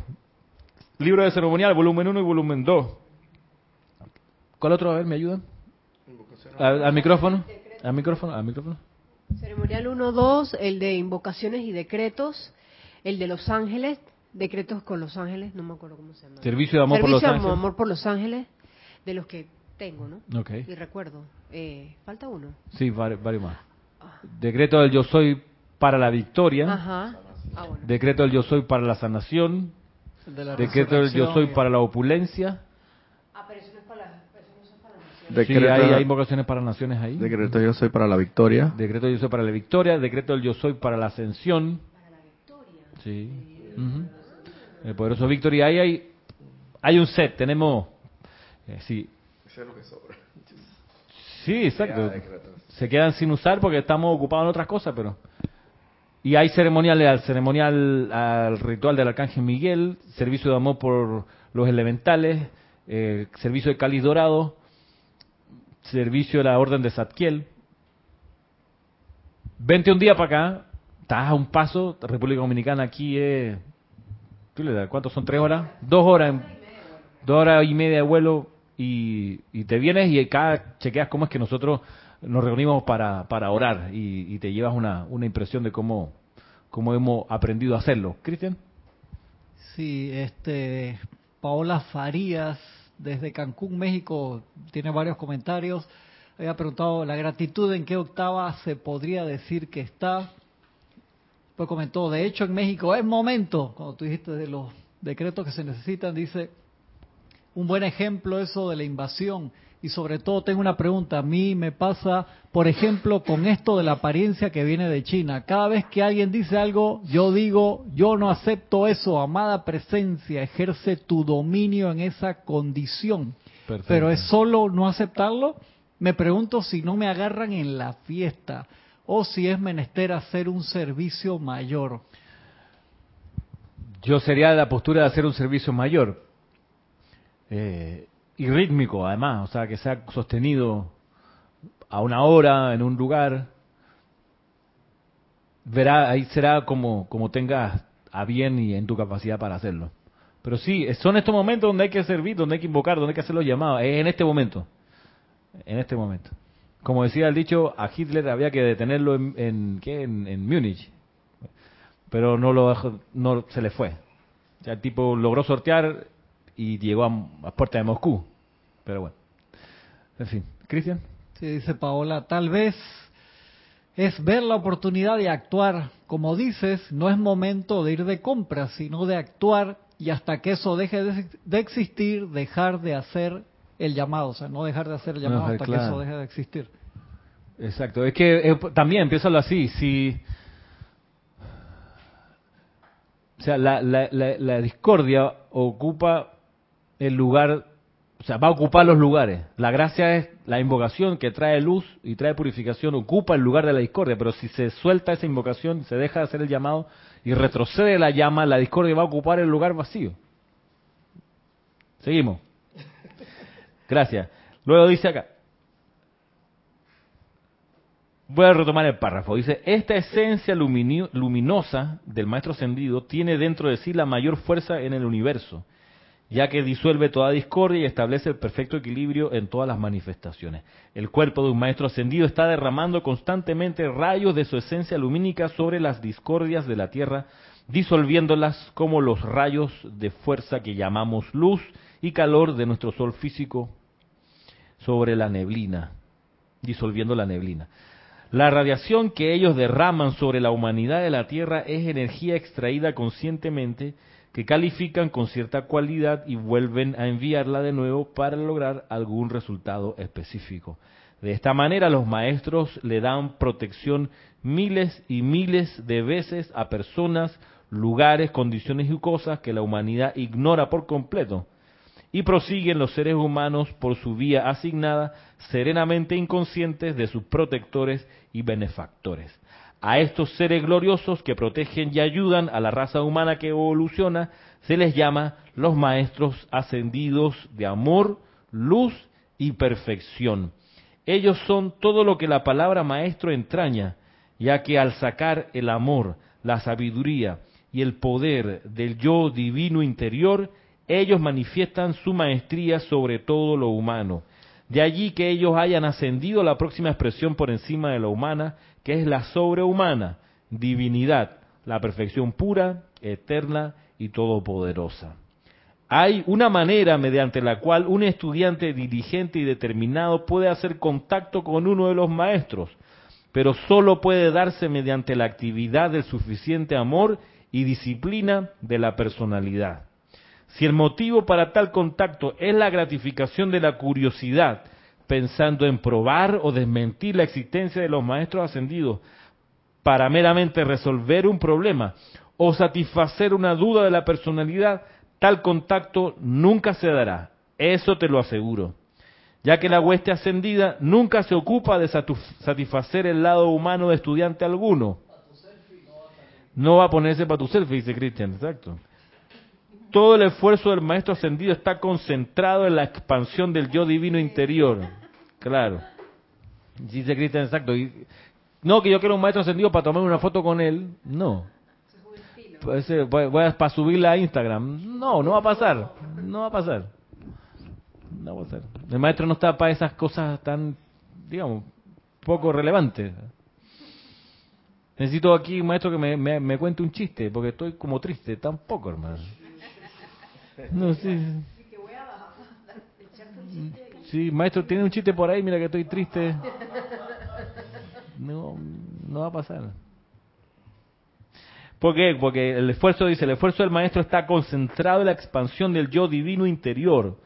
libro de ceremonial, volumen 1 y volumen 2. ¿Cuál otro? A ver, ¿me ayudan? Al, al micrófono. Al micrófono. Al micrófono. Ceremonial 1-2, el de invocaciones y decretos, el de los ángeles, decretos con los ángeles, no me acuerdo cómo se llama. Servicio de amor por los Servicio de ángeles. amor por los ángeles, de los que tengo, ¿no? Ok. Y recuerdo. Eh, falta uno. Sí, vari- varios más. Decreto del yo soy para la victoria. Ajá. Ah, bueno. Decreto del yo soy para la sanación. El de la Decreto del yo soy para la opulencia. Ah, pero eso no es para, eso no es naciones. Sí, Decreto, hay, hay invocaciones para naciones ahí. decreto yo soy para la victoria. Decreto yo soy para la victoria. Decreto del yo soy para la ascensión. Para la victoria. Sí. Ujú. El poderoso Víctor. Y ahí hay, hay un set. Tenemos. eh, sí. Sí, exacto. Se quedan sin usar porque estamos ocupados en otras cosas, pero. Y hay ceremoniales al ceremonial, al ritual del Arcángel Miguel, servicio de amor por los elementales, eh, servicio de cáliz dorado, servicio de la Orden de Zadkiel. Vente un día para acá, estás a un paso, República Dominicana aquí es... ¿Cuántos son? ¿Tres horas? Dos horas, dos horas y media de vuelo y, te vienes y acá chequeas cómo es que nosotros nos reunimos para, para orar y, y te llevas una, una impresión de cómo, cómo hemos aprendido a hacerlo. Cristian. Sí, este, Paola Farías desde Cancún, México, tiene varios comentarios. había preguntado la gratitud en qué octava se podría decir que está. Pues comentó, de hecho en México es momento, cuando tú dijiste de los decretos que se necesitan, dice, un buen ejemplo eso de la invasión. Y sobre todo tengo una pregunta, a mí me pasa, por ejemplo, con esto de la apariencia que viene de China. Cada vez que alguien dice algo, yo digo, yo no acepto eso, amada presencia, ejerce tu dominio en esa condición. Perfecto. Pero es solo no aceptarlo. Me pregunto si no me agarran en la fiesta o si es menester hacer un servicio mayor. Yo sería de la postura de hacer un servicio mayor. Eh, y rítmico, además, o sea, que sea sostenido a una hora, en un lugar. Verá, ahí será como, como tengas a bien y en tu capacidad para hacerlo. Pero sí, son estos momentos donde hay que servir, donde hay que invocar, donde hay que hacer los llamados. Es en este momento. En este momento. Como decía el dicho, a Hitler había que detenerlo en, en, ¿qué? en, Múnich. Pero no lo no se le fue. O sea, el tipo logró sortear y llegó a, a puerta de Moscú. Pero bueno. En fin. Cristian. Sí, dice Paola, tal vez es ver la oportunidad de actuar. Como dices, no es momento de ir de compras, sino de actuar y hasta que eso deje de, de existir, dejar de hacer el llamado. O sea, no dejar de hacer el llamado hasta que eso deje de existir. Exacto. Es que eh, también, piénsalo así. Si. O sea, la, la, la, la discordia ocupa el lugar. O sea, va a ocupar los lugares. La gracia es la invocación que trae luz y trae purificación, ocupa el lugar de la discordia. Pero si se suelta esa invocación, se deja de hacer el llamado y retrocede la llama, la discordia va a ocupar el lugar vacío. Seguimos. Gracias. Luego dice acá. Voy a retomar el párrafo. Dice, esta esencia luminosa del Maestro Ascendido tiene dentro de sí la mayor fuerza en el universo, ya que disuelve toda discordia y establece el perfecto equilibrio en todas las manifestaciones. El cuerpo de un Maestro Ascendido está derramando constantemente rayos de su esencia lumínica sobre las discordias de la Tierra, disolviéndolas como los rayos de fuerza que llamamos luz y calor de nuestro Sol físico sobre la neblina, disolviendo la neblina. La radiación que ellos derraman sobre la humanidad de la Tierra es energía extraída conscientemente que califican con cierta cualidad y vuelven a enviarla de nuevo para lograr algún resultado específico. De esta manera los maestros le dan protección miles y miles de veces a personas, lugares, condiciones y cosas que la humanidad ignora por completo y prosiguen los seres humanos por su vía asignada, serenamente inconscientes de sus protectores y benefactores. A estos seres gloriosos que protegen y ayudan a la raza humana que evoluciona, se les llama los maestros ascendidos de amor, luz y perfección. Ellos son todo lo que la palabra maestro entraña, ya que al sacar el amor, la sabiduría y el poder del yo divino interior, ellos manifiestan su maestría sobre todo lo humano. De allí que ellos hayan ascendido la próxima expresión por encima de la humana, que es la sobrehumana, divinidad, la perfección pura, eterna y todopoderosa. Hay una manera mediante la cual un estudiante diligente y determinado puede hacer contacto con uno de los maestros, pero solo puede darse mediante la actividad del suficiente amor y disciplina de la personalidad. Si el motivo para tal contacto es la gratificación de la curiosidad, pensando en probar o desmentir la existencia de los maestros ascendidos para meramente resolver un problema o satisfacer una duda de la personalidad, tal contacto nunca se dará. Eso te lo aseguro. Ya que la hueste ascendida nunca se ocupa de satisfacer el lado humano de estudiante alguno. No va a ponerse para tu selfie, dice Cristian, exacto. Todo el esfuerzo del maestro ascendido está concentrado en la expansión del yo divino interior. Claro. Dice Cristian, exacto. No, que yo quiero un maestro ascendido para tomar una foto con él. No. Voy a, para subirla a Instagram. No, no va a pasar. No va a pasar. No va a pasar. El maestro no está para esas cosas tan, digamos, poco relevantes. Necesito aquí un maestro que me, me, me cuente un chiste, porque estoy como triste. Tampoco, hermano. No, sí. sí, maestro, tiene un chiste por ahí, mira que estoy triste. No, no va a pasar. ¿Por qué? Porque el esfuerzo, dice, el esfuerzo del maestro está concentrado en la expansión del yo divino interior,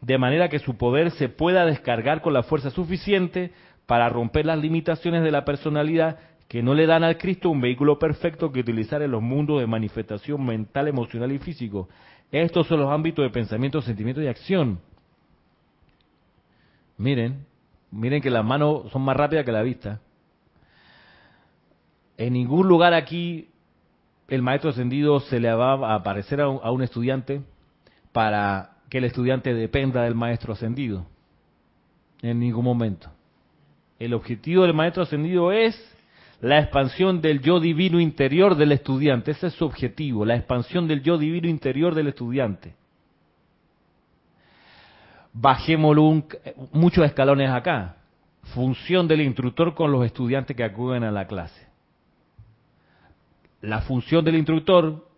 de manera que su poder se pueda descargar con la fuerza suficiente para romper las limitaciones de la personalidad que no le dan al Cristo un vehículo perfecto que utilizar en los mundos de manifestación mental, emocional y físico. Estos son los ámbitos de pensamiento, sentimiento y acción. Miren, miren que las manos son más rápidas que la vista. En ningún lugar aquí el maestro ascendido se le va a aparecer a un, a un estudiante para que el estudiante dependa del maestro ascendido. En ningún momento. El objetivo del maestro ascendido es la expansión del yo divino interior del estudiante. Ese es su objetivo, la expansión del yo divino interior del estudiante. Bajémoslo un- muchos escalones acá. Función del instructor con los estudiantes que acuden a la clase. La función del instructor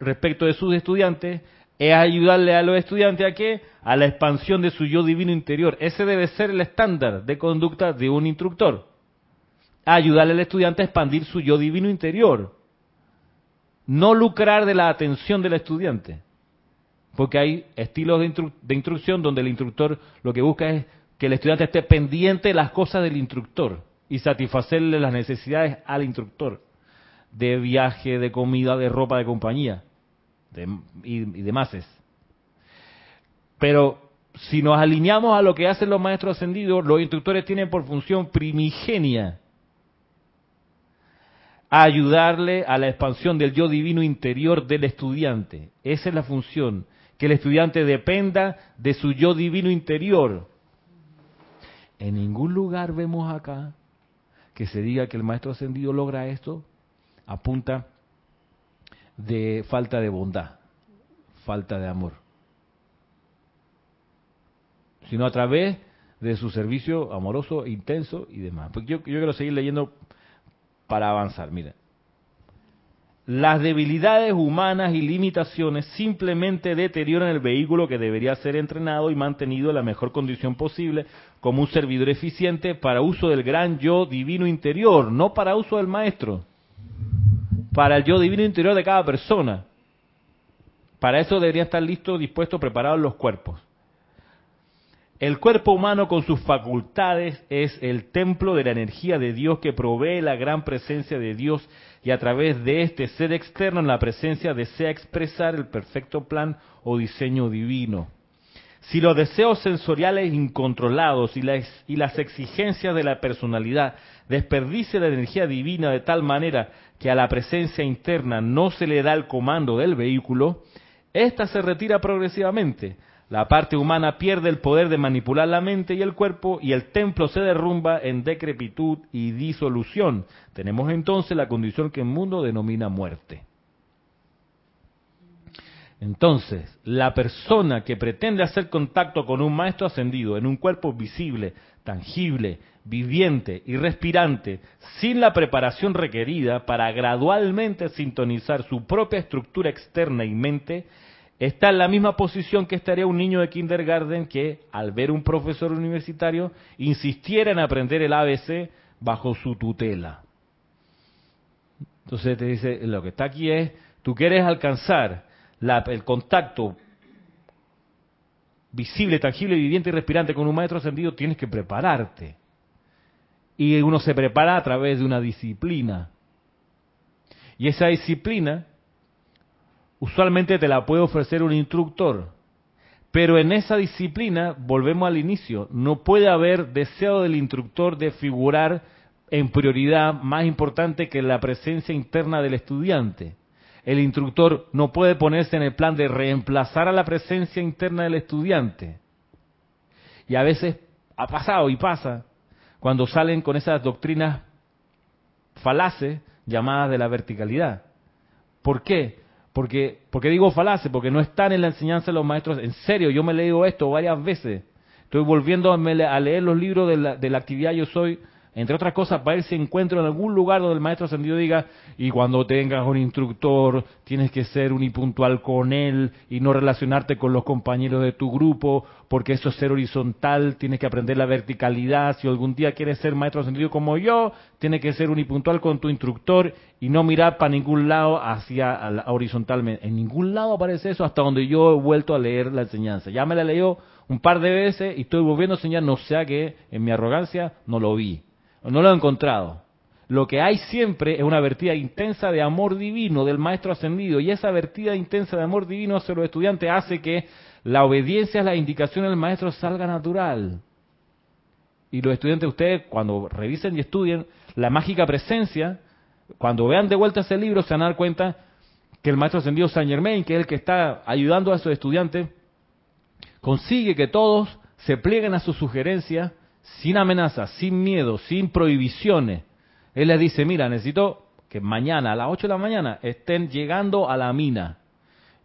respecto de sus estudiantes es ayudarle a los estudiantes a qué? A la expansión de su yo divino interior. Ese debe ser el estándar de conducta de un instructor. Ayudarle al estudiante a expandir su yo divino interior. No lucrar de la atención del estudiante. Porque hay estilos de, instru- de instrucción donde el instructor lo que busca es que el estudiante esté pendiente de las cosas del instructor y satisfacerle las necesidades al instructor de viaje, de comida, de ropa, de compañía y, y demás. Pero si nos alineamos a lo que hacen los maestros ascendidos, los instructores tienen por función primigenia ayudarle a la expansión del yo divino interior del estudiante. Esa es la función, que el estudiante dependa de su yo divino interior. En ningún lugar vemos acá que se diga que el maestro ascendido logra esto a punta de falta de bondad, falta de amor, sino a través de su servicio amoroso, intenso y demás. Porque yo, yo quiero seguir leyendo para avanzar. Mira, las debilidades humanas y limitaciones simplemente deterioran el vehículo que debería ser entrenado y mantenido en la mejor condición posible como un servidor eficiente para uso del gran yo divino interior, no para uso del maestro, para el yo divino interior de cada persona. Para eso deberían estar listos, dispuestos, preparados los cuerpos. El cuerpo humano con sus facultades es el templo de la energía de Dios que provee la gran presencia de Dios y a través de este ser externo en la presencia desea expresar el perfecto plan o diseño divino. Si los deseos sensoriales incontrolados y las, exigencias de la personalidad desperdician la energía divina de tal manera que a la presencia interna no se le da el comando del vehículo, ésta se retira progresivamente. La parte humana pierde el poder de manipular la mente y el cuerpo y el templo se derrumba en decrepitud y disolución. Tenemos entonces la condición que el mundo denomina muerte. Entonces, la persona que pretende hacer contacto con un maestro ascendido en un cuerpo visible, tangible, viviente y respirante, sin la preparación requerida para gradualmente sintonizar su propia estructura externa y mente, está en la misma posición que estaría un niño de kindergarten que, al ver un profesor universitario, insistiera en aprender el ABC bajo su tutela. Entonces te dice, lo que está aquí es, tú quieres alcanzar el contacto visible, tangible, viviente y respirante con un maestro ascendido, tienes que prepararte. Y uno se prepara a través de una disciplina. Y esa disciplina usualmente te la puede ofrecer un instructor. Pero en esa disciplina, volvemos al inicio, no puede haber deseo del instructor de figurar en prioridad más importante que la presencia interna del estudiante. El instructor no puede ponerse en el plan de reemplazar a la presencia interna del estudiante. Y a veces ha pasado y pasa cuando salen con esas doctrinas falaces llamadas de la verticalidad. ¿Por qué? Porque, porque digo falaces, porque no están en la enseñanza de los maestros. En serio, yo me leído esto varias veces. Estoy volviendo a leer los libros de la, de la actividad Yo Soy entre otras cosas, para ese encuentro en algún lugar donde el maestro ascendido diga, y cuando tengas un instructor, tienes que ser unipuntual con él y no relacionarte con los compañeros de tu grupo, porque eso es ser horizontal, tienes que aprender la verticalidad, si algún día quieres ser maestro ascendido como yo, tienes que ser unipuntual con tu instructor y no mirar para ningún lado hacia horizontalmente. En ningún lado aparece eso hasta donde yo he vuelto a leer la enseñanza. Ya me la leyó un par de veces y estoy volviendo a enseñar, no sea que en mi arrogancia no lo vi, no lo he encontrado. Lo que hay siempre es una vertida intensa de amor divino del maestro ascendido y esa vertida intensa de amor divino hacia los estudiantes hace que la obediencia a las indicaciones del maestro salga natural. Y los estudiantes, ustedes cuando revisen y estudien la mágica presencia, cuando vean de vuelta ese libro se van a dar cuenta que el maestro ascendido Saint Germain, que es el que está ayudando a esos estudiantes, consigue que todos se plieguen a sus sugerencias sin amenazas, sin miedo, sin prohibiciones. Él les dice, mira, necesito que mañana a las 8 de la mañana estén llegando a la mina.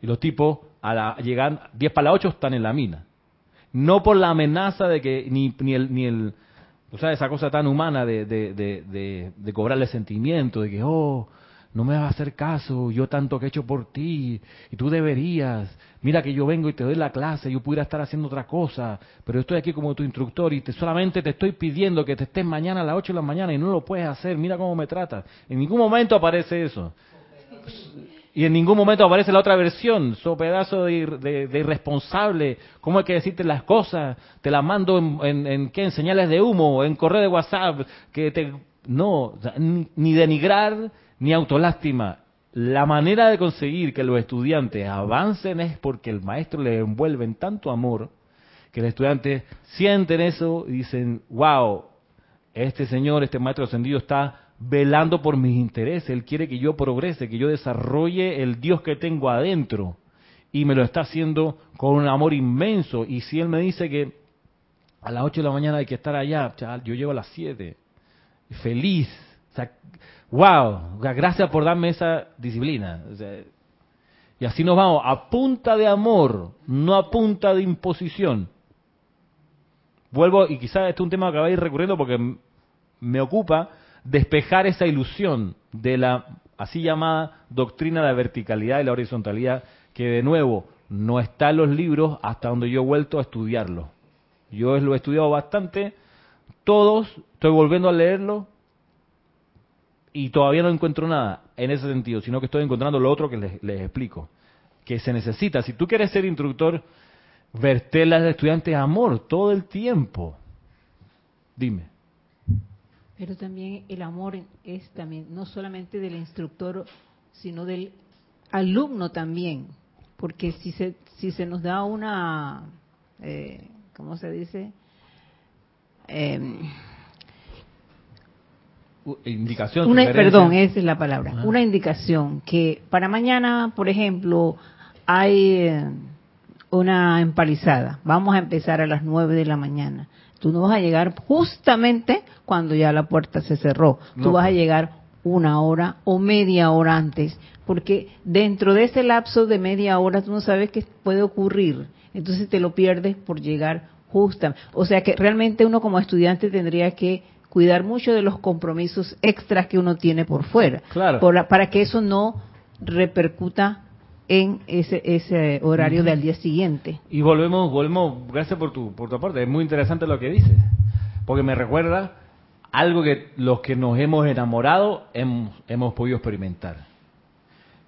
Y los tipos a la, llegan 10 para las 8 están en la mina. No por la amenaza de que ni, ni el, ni el o sea, esa cosa tan humana de, de, de, de, cobrarle sentimiento, de que, oh, no me vas a hacer caso, yo tanto que he hecho por ti, y tú deberías, mira que yo vengo y te doy la clase, yo pudiera estar haciendo otra cosa, pero estoy aquí como tu instructor y te, solamente te estoy pidiendo que te estés mañana a las 8 de la mañana y no lo puedes hacer, mira cómo me tratas. En ningún momento aparece eso. Y en ningún momento aparece la otra versión, so pedazo de, irresponsable, cómo hay que decirte las cosas, te las mando en, en, ¿qué? en señales de humo, en correo de WhatsApp, que te... No, ni denigrar, ni autolástima. La manera de conseguir que los estudiantes avancen es porque el maestro les envuelve en tanto amor que los estudiantes sienten eso y dicen, wow, este señor, este maestro ascendido está velando por mis intereses, él quiere que yo progrese, que yo desarrolle el Dios que tengo adentro y me lo está haciendo con un amor inmenso. Y si él me dice que a las 8 de la mañana hay que estar allá, yo llego a las 7, feliz, o sea, wow, gracias por darme esa disciplina. y así nos vamos, a punta de amor, no a punta de imposición. Vuelvo, y quizás este es un tema que va a ir recurriendo porque me ocupa despejar esa ilusión de la así llamada doctrina de la verticalidad y la horizontalidad, que de nuevo no está en los libros hasta donde yo he vuelto a estudiarlo. Yo lo he estudiado bastante, todos, estoy volviendo a leerlo, y todavía no encuentro nada en ese sentido, sino que estoy encontrando lo otro que les, explico, que se necesita. Si tú quieres ser instructor, vertela al estudiante amor todo el tiempo. Dime. Pero también el amor es también no solamente del instructor, sino del alumno también, porque si se si se nos da una, eh, ¿cómo se dice? Eh, indicación. Una, perdón, esa es la palabra. Una indicación que para mañana, por ejemplo, hay eh, una empalizada. Vamos a empezar a las 9 de la mañana. Tú no vas a llegar justamente cuando ya la puerta se cerró. Tú vas a pues. llegar una hora o media hora antes, porque dentro de ese lapso de media hora tú no sabes qué puede ocurrir. Entonces te lo pierdes por llegar justa. O sea que realmente uno como estudiante tendría que cuidar mucho de los compromisos extras que uno tiene por fuera, claro. para que eso no repercuta en ese, ese horario del día siguiente. Y volvemos, volvemos, gracias por tu, por tu aporte, es muy interesante lo que dices, porque me recuerda algo que los que nos hemos enamorado hemos, hemos podido experimentar.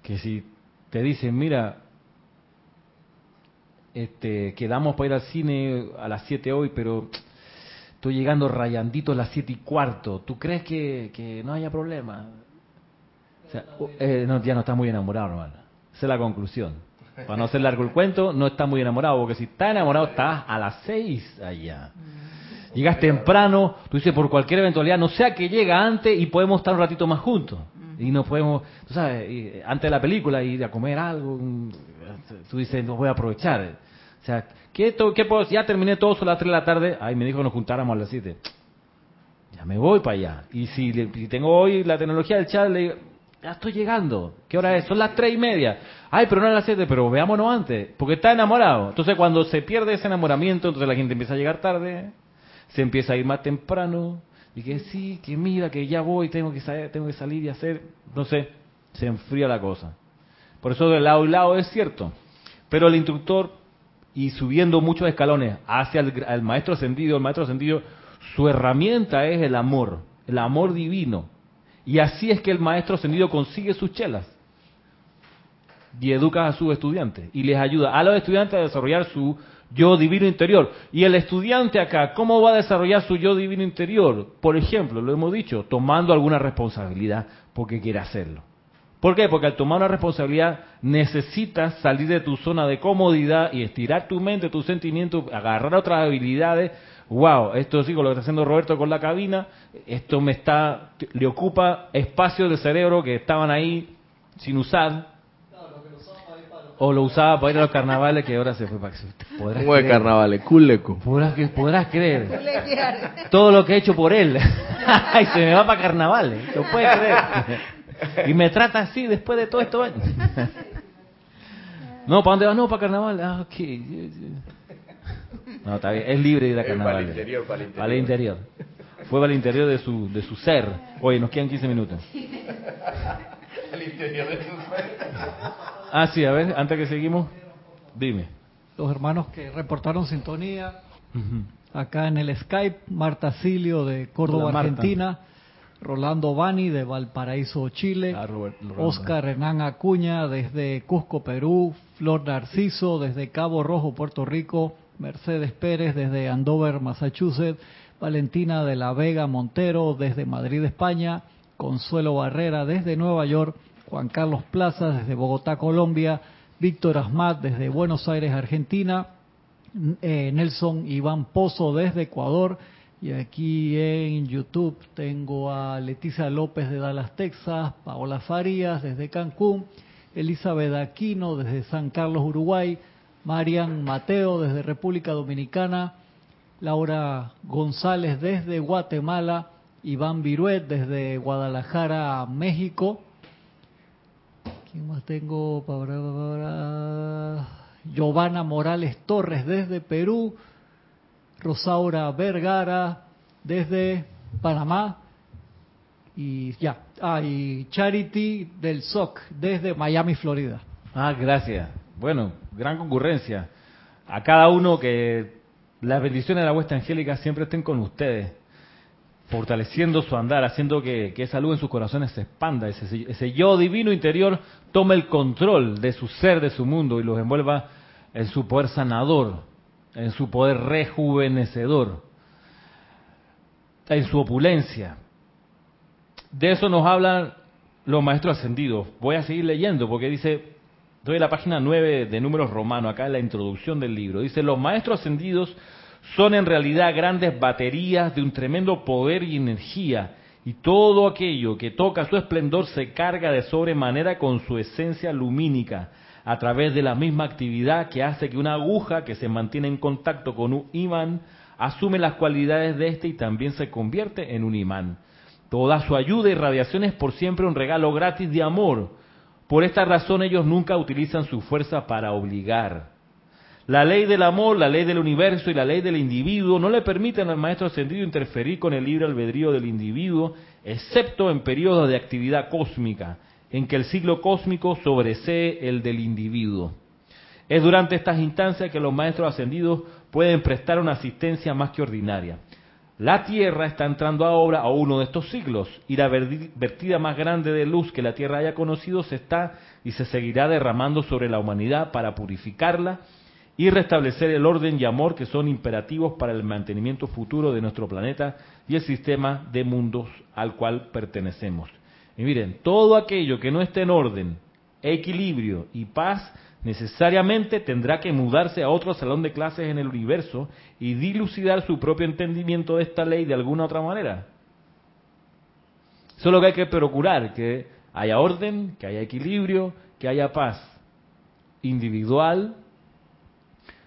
Que si te dicen, mira, este, quedamos para ir al cine a las 7 hoy, pero estoy llegando rayandito a las siete y cuarto, ¿tú crees que, no haya problema? Eh, no, ya no está muy enamorado, hermano. Esa es la conclusión. Para no hacer largo el cuento, no está muy enamorado, porque si está enamorado, estás a las seis allá. Llegas temprano, tú dices por cualquier eventualidad, no sea que llega antes y podemos estar un ratito más juntos. Y nos podemos, tú sabes, antes de la película ir a comer algo, tú dices, no voy a aprovechar. O sea, ¿qué, qué puedo? Ya terminé todo a las 3 de la tarde. Ay, me dijo que nos juntáramos a las 7. Ya me voy para allá. Y si, tengo hoy la tecnología del chat, le digo, ya estoy llegando. ¿Qué hora es? Son las 3 y media. Ay, pero no a las 7, pero veámonos antes. Porque está enamorado. Entonces, cuando se pierde ese enamoramiento, entonces la gente empieza a llegar tarde, se empieza a ir más temprano, Y que sí, que mira, que ya voy, tengo que, salir, tengo que salir y hacer. Entonces, se enfría la cosa. Por eso de lado y lado es cierto. Pero el instructor, y subiendo muchos escalones hacia el, maestro ascendido, el maestro ascendido, su herramienta es el amor, el amor divino. Y así es que el maestro ascendido consigue sus chelas y educa a sus estudiantes y les ayuda a los estudiantes a desarrollar su yo divino interior. Y el estudiante acá, ¿cómo va a desarrollar su yo divino interior? Por ejemplo, lo hemos dicho, tomando alguna responsabilidad porque quiere hacerlo. ¿Por qué? Porque al tomar una responsabilidad necesitas salir de tu zona de comodidad y estirar tu mente, tus sentimientos, agarrar otras habilidades. Wow, esto sí, con lo que está haciendo Roberto con la cabina, esto me está, le ocupa espacio del cerebro que estaban ahí sin usar, o lo usaba para ir a los carnavales que ahora se fue para podrás ¿Cómo de carnavales? Culeco. Podrás, podrás creer. Todo lo que he hecho por él. y se me va para carnavales. Lo puede creer. y me trata así después de todo esto. no, ¿para dónde vas? No, para carnaval. Ah, ok. No, está bien. Es libre de ir a carnaval. Para el interior, para el interior. Para el interior. Fue para el interior de su, de su ser. Oye, nos quedan 15 minutos. Al interior de su ser. Ah, sí, a ver, antes que seguimos, dime. Los hermanos que reportaron sintonía acá en el Skype, Marta Silio de Córdoba, Argentina, Rolando Bani de Valparaíso, Chile, ah, Oscar Hernán Acuña desde Cusco, Perú, Flor Narciso desde Cabo Rojo, Puerto Rico, Mercedes Pérez desde Andover, Massachusetts, Valentina de la Vega Montero desde Madrid, España, Consuelo Barrera desde Nueva York, Juan Carlos Plaza desde Bogotá, Colombia, Víctor Asmat desde Buenos Aires, Argentina, eh, Nelson Iván Pozo desde Ecuador, y aquí en YouTube tengo a Leticia López de Dallas, Texas, Paola Farías desde Cancún, Elizabeth Aquino desde San Carlos, Uruguay, Marian Mateo desde República Dominicana, Laura González desde Guatemala, Iván Viruet desde Guadalajara, México, ¿Quién más tengo? Giovanna Morales Torres desde Perú. Rosaura Vergara desde Panamá. Y ya. Ah, y Charity del SOC desde Miami, Florida. Ah, gracias. Bueno, gran concurrencia. A cada uno que las bendiciones de la vuestra angélica siempre estén con ustedes fortaleciendo su andar, haciendo que, esa luz en sus corazones se expanda, ese, ese, yo divino interior tome el control de su ser, de su mundo y los envuelva en su poder sanador, en su poder rejuvenecedor, en su opulencia. De eso nos hablan los maestros ascendidos. Voy a seguir leyendo porque dice, doy la página 9 de Números Romanos, acá en la introducción del libro, dice, los maestros ascendidos son en realidad grandes baterías de un tremendo poder y energía, y todo aquello que toca su esplendor se carga de sobremanera con su esencia lumínica, a través de la misma actividad que hace que una aguja que se mantiene en contacto con un imán asume las cualidades de éste y también se convierte en un imán. Toda su ayuda y radiación es por siempre un regalo gratis de amor. Por esta razón ellos nunca utilizan su fuerza para obligar. La ley del amor, la ley del universo y la ley del individuo no le permiten al maestro ascendido interferir con el libre albedrío del individuo, excepto en periodos de actividad cósmica, en que el siglo cósmico sobresee el del individuo. Es durante estas instancias que los maestros ascendidos pueden prestar una asistencia más que ordinaria. La Tierra está entrando a obra a uno de estos siglos y la vertida más grande de luz que la Tierra haya conocido se está y se seguirá derramando sobre la humanidad para purificarla y restablecer el orden y amor que son imperativos para el mantenimiento futuro de nuestro planeta y el sistema de mundos al cual pertenecemos. Y miren, todo aquello que no esté en orden, equilibrio y paz necesariamente tendrá que mudarse a otro salón de clases en el universo y dilucidar su propio entendimiento de esta ley de alguna otra manera. Solo que hay que procurar que haya orden, que haya equilibrio, que haya paz individual,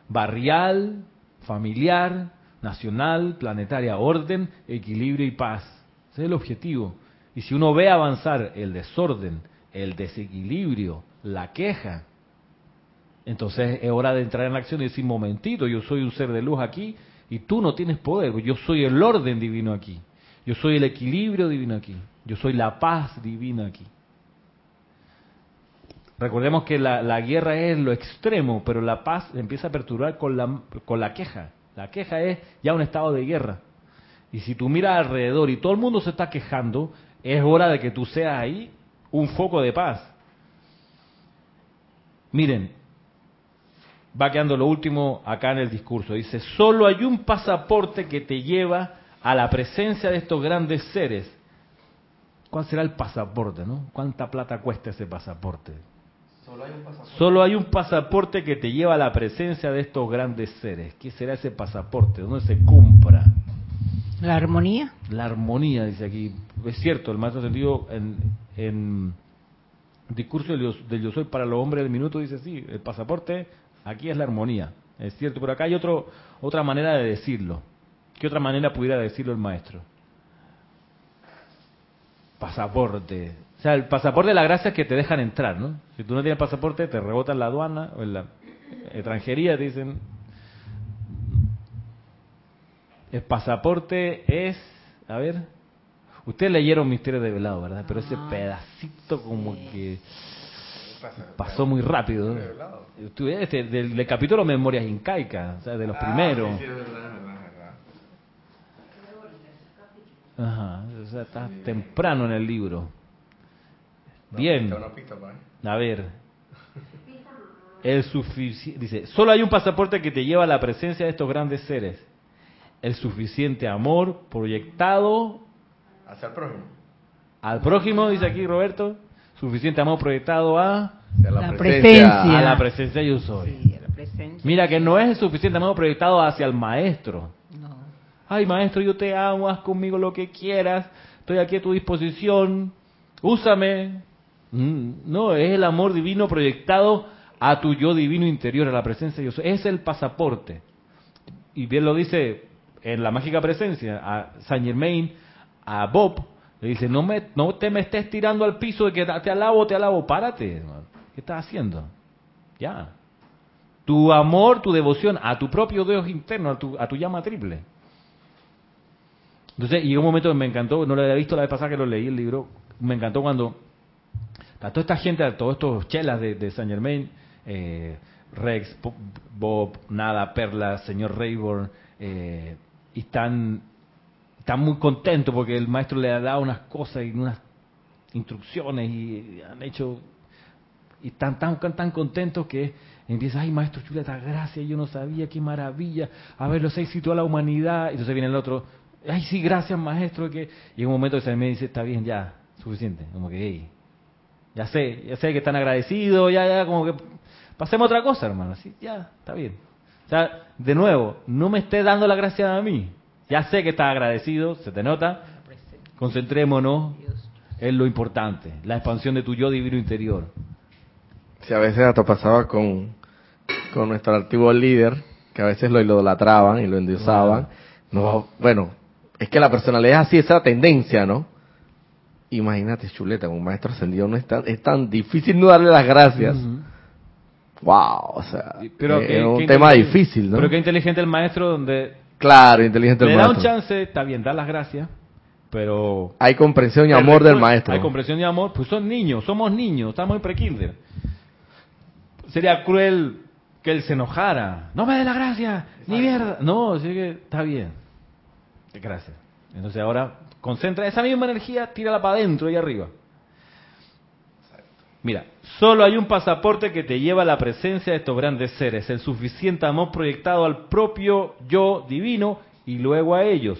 barrial, familiar, nacional, planetaria, orden, equilibrio y paz. Ese es el objetivo. Y si uno ve avanzar el desorden, el desequilibrio, la queja, entonces es hora de entrar en acción y decir, momentito, yo soy un ser de luz aquí y tú no tienes poder, yo soy el orden divino aquí. Yo soy el equilibrio divino aquí. Yo soy la paz divina aquí. Recordemos que la, la guerra es lo extremo, pero la paz empieza a perturbar con la, con la queja. La queja es ya un estado de guerra. Y si tú miras alrededor y todo el mundo se está quejando, es hora de que tú seas ahí un foco de paz. Miren, va quedando lo último acá en el discurso. Dice, solo hay un pasaporte que te lleva a la presencia de estos grandes seres. ¿Cuál será el pasaporte, no? ¿Cuánta plata cuesta ese pasaporte? Solo hay un pasaporte. que te lleva a la presencia de estos grandes seres. ¿Qué será ese pasaporte? ¿Dónde se compra? La armonía. La armonía, dice aquí. Es cierto, el maestro sentido en, en discurso del yo, soy para los hombres del minuto dice sí, el pasaporte aquí es la armonía. Es cierto, pero acá hay otro, otra manera de decirlo. ¿Qué otra manera pudiera decirlo el maestro? Pasaporte. O sea, el pasaporte de la gracia es que te dejan entrar, ¿no? Si tú no tienes pasaporte, te rebotan la aduana o en la extranjería, te dicen. El pasaporte es. A ver. Ustedes leyeron Misterio de Velado, ¿verdad? Pero ese pedacito como que pasó muy rápido. Este, del, del, capítulo Memorias Incaicas, o sea, de los ah, primeros. Ajá, o sea, está temprano en el libro. Bien. A ver. El suficiente, dice, solo hay un pasaporte que te lleva a la presencia de estos grandes seres. El suficiente amor proyectado hacia el prójimo. Al prójimo, dice aquí Roberto, suficiente amor proyectado a la, presencia. A la presencia yo soy. Mira que no es suficiente amor proyectado hacia el maestro. No. Ay, maestro, yo te amo, haz conmigo lo que quieras, estoy aquí a tu disposición, úsame, Mm, no, es el amor divino proyectado a tu yo divino interior, a la presencia de Dios. Es el pasaporte. Y bien lo dice en la mágica presencia a Saint Germain, a Bob, le dice, no, me, no te me estés tirando al piso de que te alabo, te alabo, párate. ¿Qué estás haciendo? Ya. Tu amor, tu devoción a tu propio Dios interno, a tu, a tu llama triple. Entonces, y un momento que me encantó, no lo había visto la vez pasada que lo leí el libro, me encantó cuando a toda esta gente, a todos estos chelas de, de Saint Germain, eh, Rex, Bob, Nada, Perla, señor Rayborn, eh, y están, están muy contentos porque el maestro le ha dado unas cosas y unas instrucciones y han hecho, y están tan, tan contentos que empieza, ay maestro chuleta, gracias, yo no sabía, qué maravilla, a ver, los seis sitúa a la humanidad, y entonces viene el otro, ay sí, gracias maestro, que y en un momento se me dice, está bien, ya, suficiente, como que, hey, ya sé, ya sé que están agradecidos, ya, ya, como que pasemos otra cosa, hermano. Así, ya, está bien. O sea, de nuevo, no me estés dando la gracia a mí. Ya sé que estás agradecido, se te nota. Concentrémonos en lo importante, la expansión de tu yo divino interior. Si a veces hasta pasaba con, con nuestro antiguo líder, que a veces lo idolatraban y lo endiosaban. No, bueno, es que la personalidad es así, esa tendencia, ¿no? Imagínate, chuleta, un maestro ascendido no es tan, es tan difícil no darle las gracias. Wow, o sea, pero es un tema difícil, ¿no? Pero qué inteligente el maestro donde... Claro, inteligente el maestro. Le da un chance, está bien, da las gracias, pero... Hay comprensión y amor del maestro. Hay comprensión y amor, pues son niños, somos niños, estamos en pre-kinder. Sería cruel que él se enojara. No me dé la gracia, ni mierda. No, sí que está bien. Gracias. Entonces ahora Concentra esa misma energía, tírala para adentro y arriba. Mira, solo hay un pasaporte que te lleva a la presencia de estos grandes seres, el suficiente amor proyectado al propio yo divino y luego a ellos.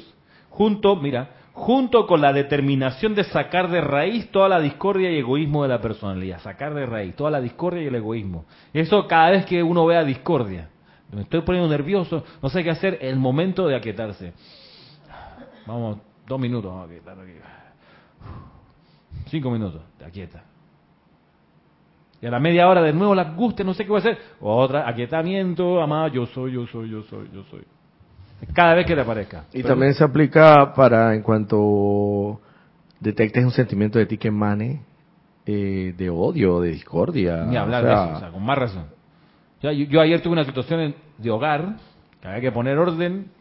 Junto, mira, junto con la determinación de sacar de raíz toda la discordia y egoísmo de la personalidad, sacar de raíz toda la discordia y el egoísmo. Eso cada vez que uno vea discordia. Me estoy poniendo nervioso, no sé qué hacer, el momento de aquietarse. Vamos, Dos minutos, aquí, aquí. Cinco minutos, te aquieta. Y a la media hora de nuevo la angustia, no sé qué voy a hacer. Otra, aquietamiento, amada, yo soy, yo soy, yo soy, yo soy. Cada vez que te aparezca. Y también se aplica para en cuanto detectes un sentimiento de ti que emane eh, de odio, de discordia. Ni hablar de eso, o sea, con más razón. yo, yo, ayer tuve una situación de hogar, que había que poner orden,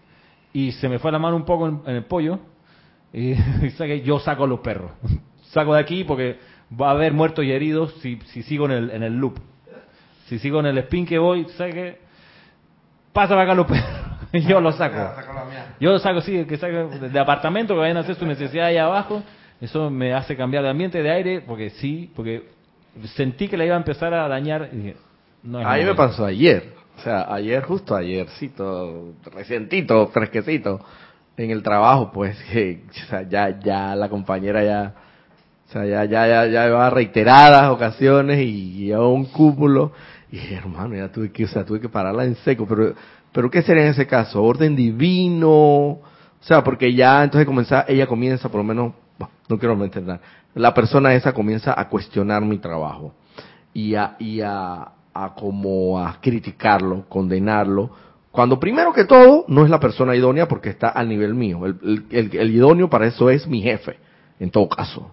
y se me fue la mano un poco en el pollo, Y, y yo saco los perros. Saco de aquí porque va a haber muertos y heridos si, si sigo en el, en el loop. Si sigo en el spin que voy, ¿sabes qué? Pasa para acá los perros. Yo los saco. Yo los saco, sí, que saco de apartamento, que vayan a hacer su necesidad ahí abajo. Eso me hace cambiar de ambiente, de aire, porque sí, porque sentí que la iba a empezar a dañar. Y dije, no A mí me pasó ayer. O sea, ayer, justo ayercito, recientito, fresquecito, en el trabajo, pues, que, o sea, ya, ya la compañera ya, o sea, ya, ya, ya, ya va reiteradas ocasiones y a un cúmulo. Y hermano, ya tuve que, o sea, tuve que pararla en seco, pero, pero ¿qué sería en ese caso? ¿Orden divino? O sea, porque ya entonces comienza, ella comienza, por lo menos, no quiero entender, la persona esa comienza a cuestionar mi trabajo y a, y a, a como a criticarlo, condenarlo, cuando primero que todo no es la persona idónea porque está al nivel mío. El- el- el idóneo para eso es mi jefe, en todo caso.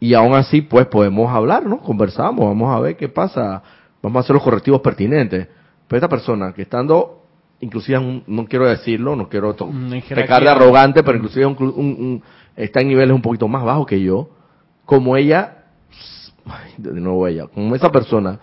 Y aún así, pues podemos hablar, ¿no? Conversamos, vamos a ver qué pasa, vamos a hacer los correctivos pertinentes. Pero esta persona que estando, inclusive, un- no quiero decirlo, no quiero pecar de arrogante, pero inclusive un- está en niveles un poquito más bajos que yo, como ella, de nuevo ella, como esa persona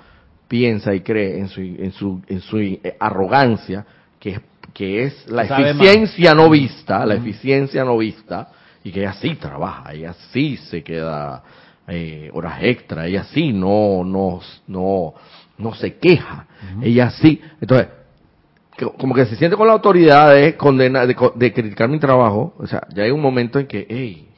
piensa y cree en su, en su, en su eh, arrogancia, que es, que es la Sabe más. eficiencia no vista, la eficiencia no vista, y que ella sí trabaja, ella sí se queda eh, horas extra, ella sí no, no, no, no se queja, ella sí, entonces, como que se siente con la autoridad de condenar, de, de criticar mi trabajo, o sea, ya hay un momento en que, hey,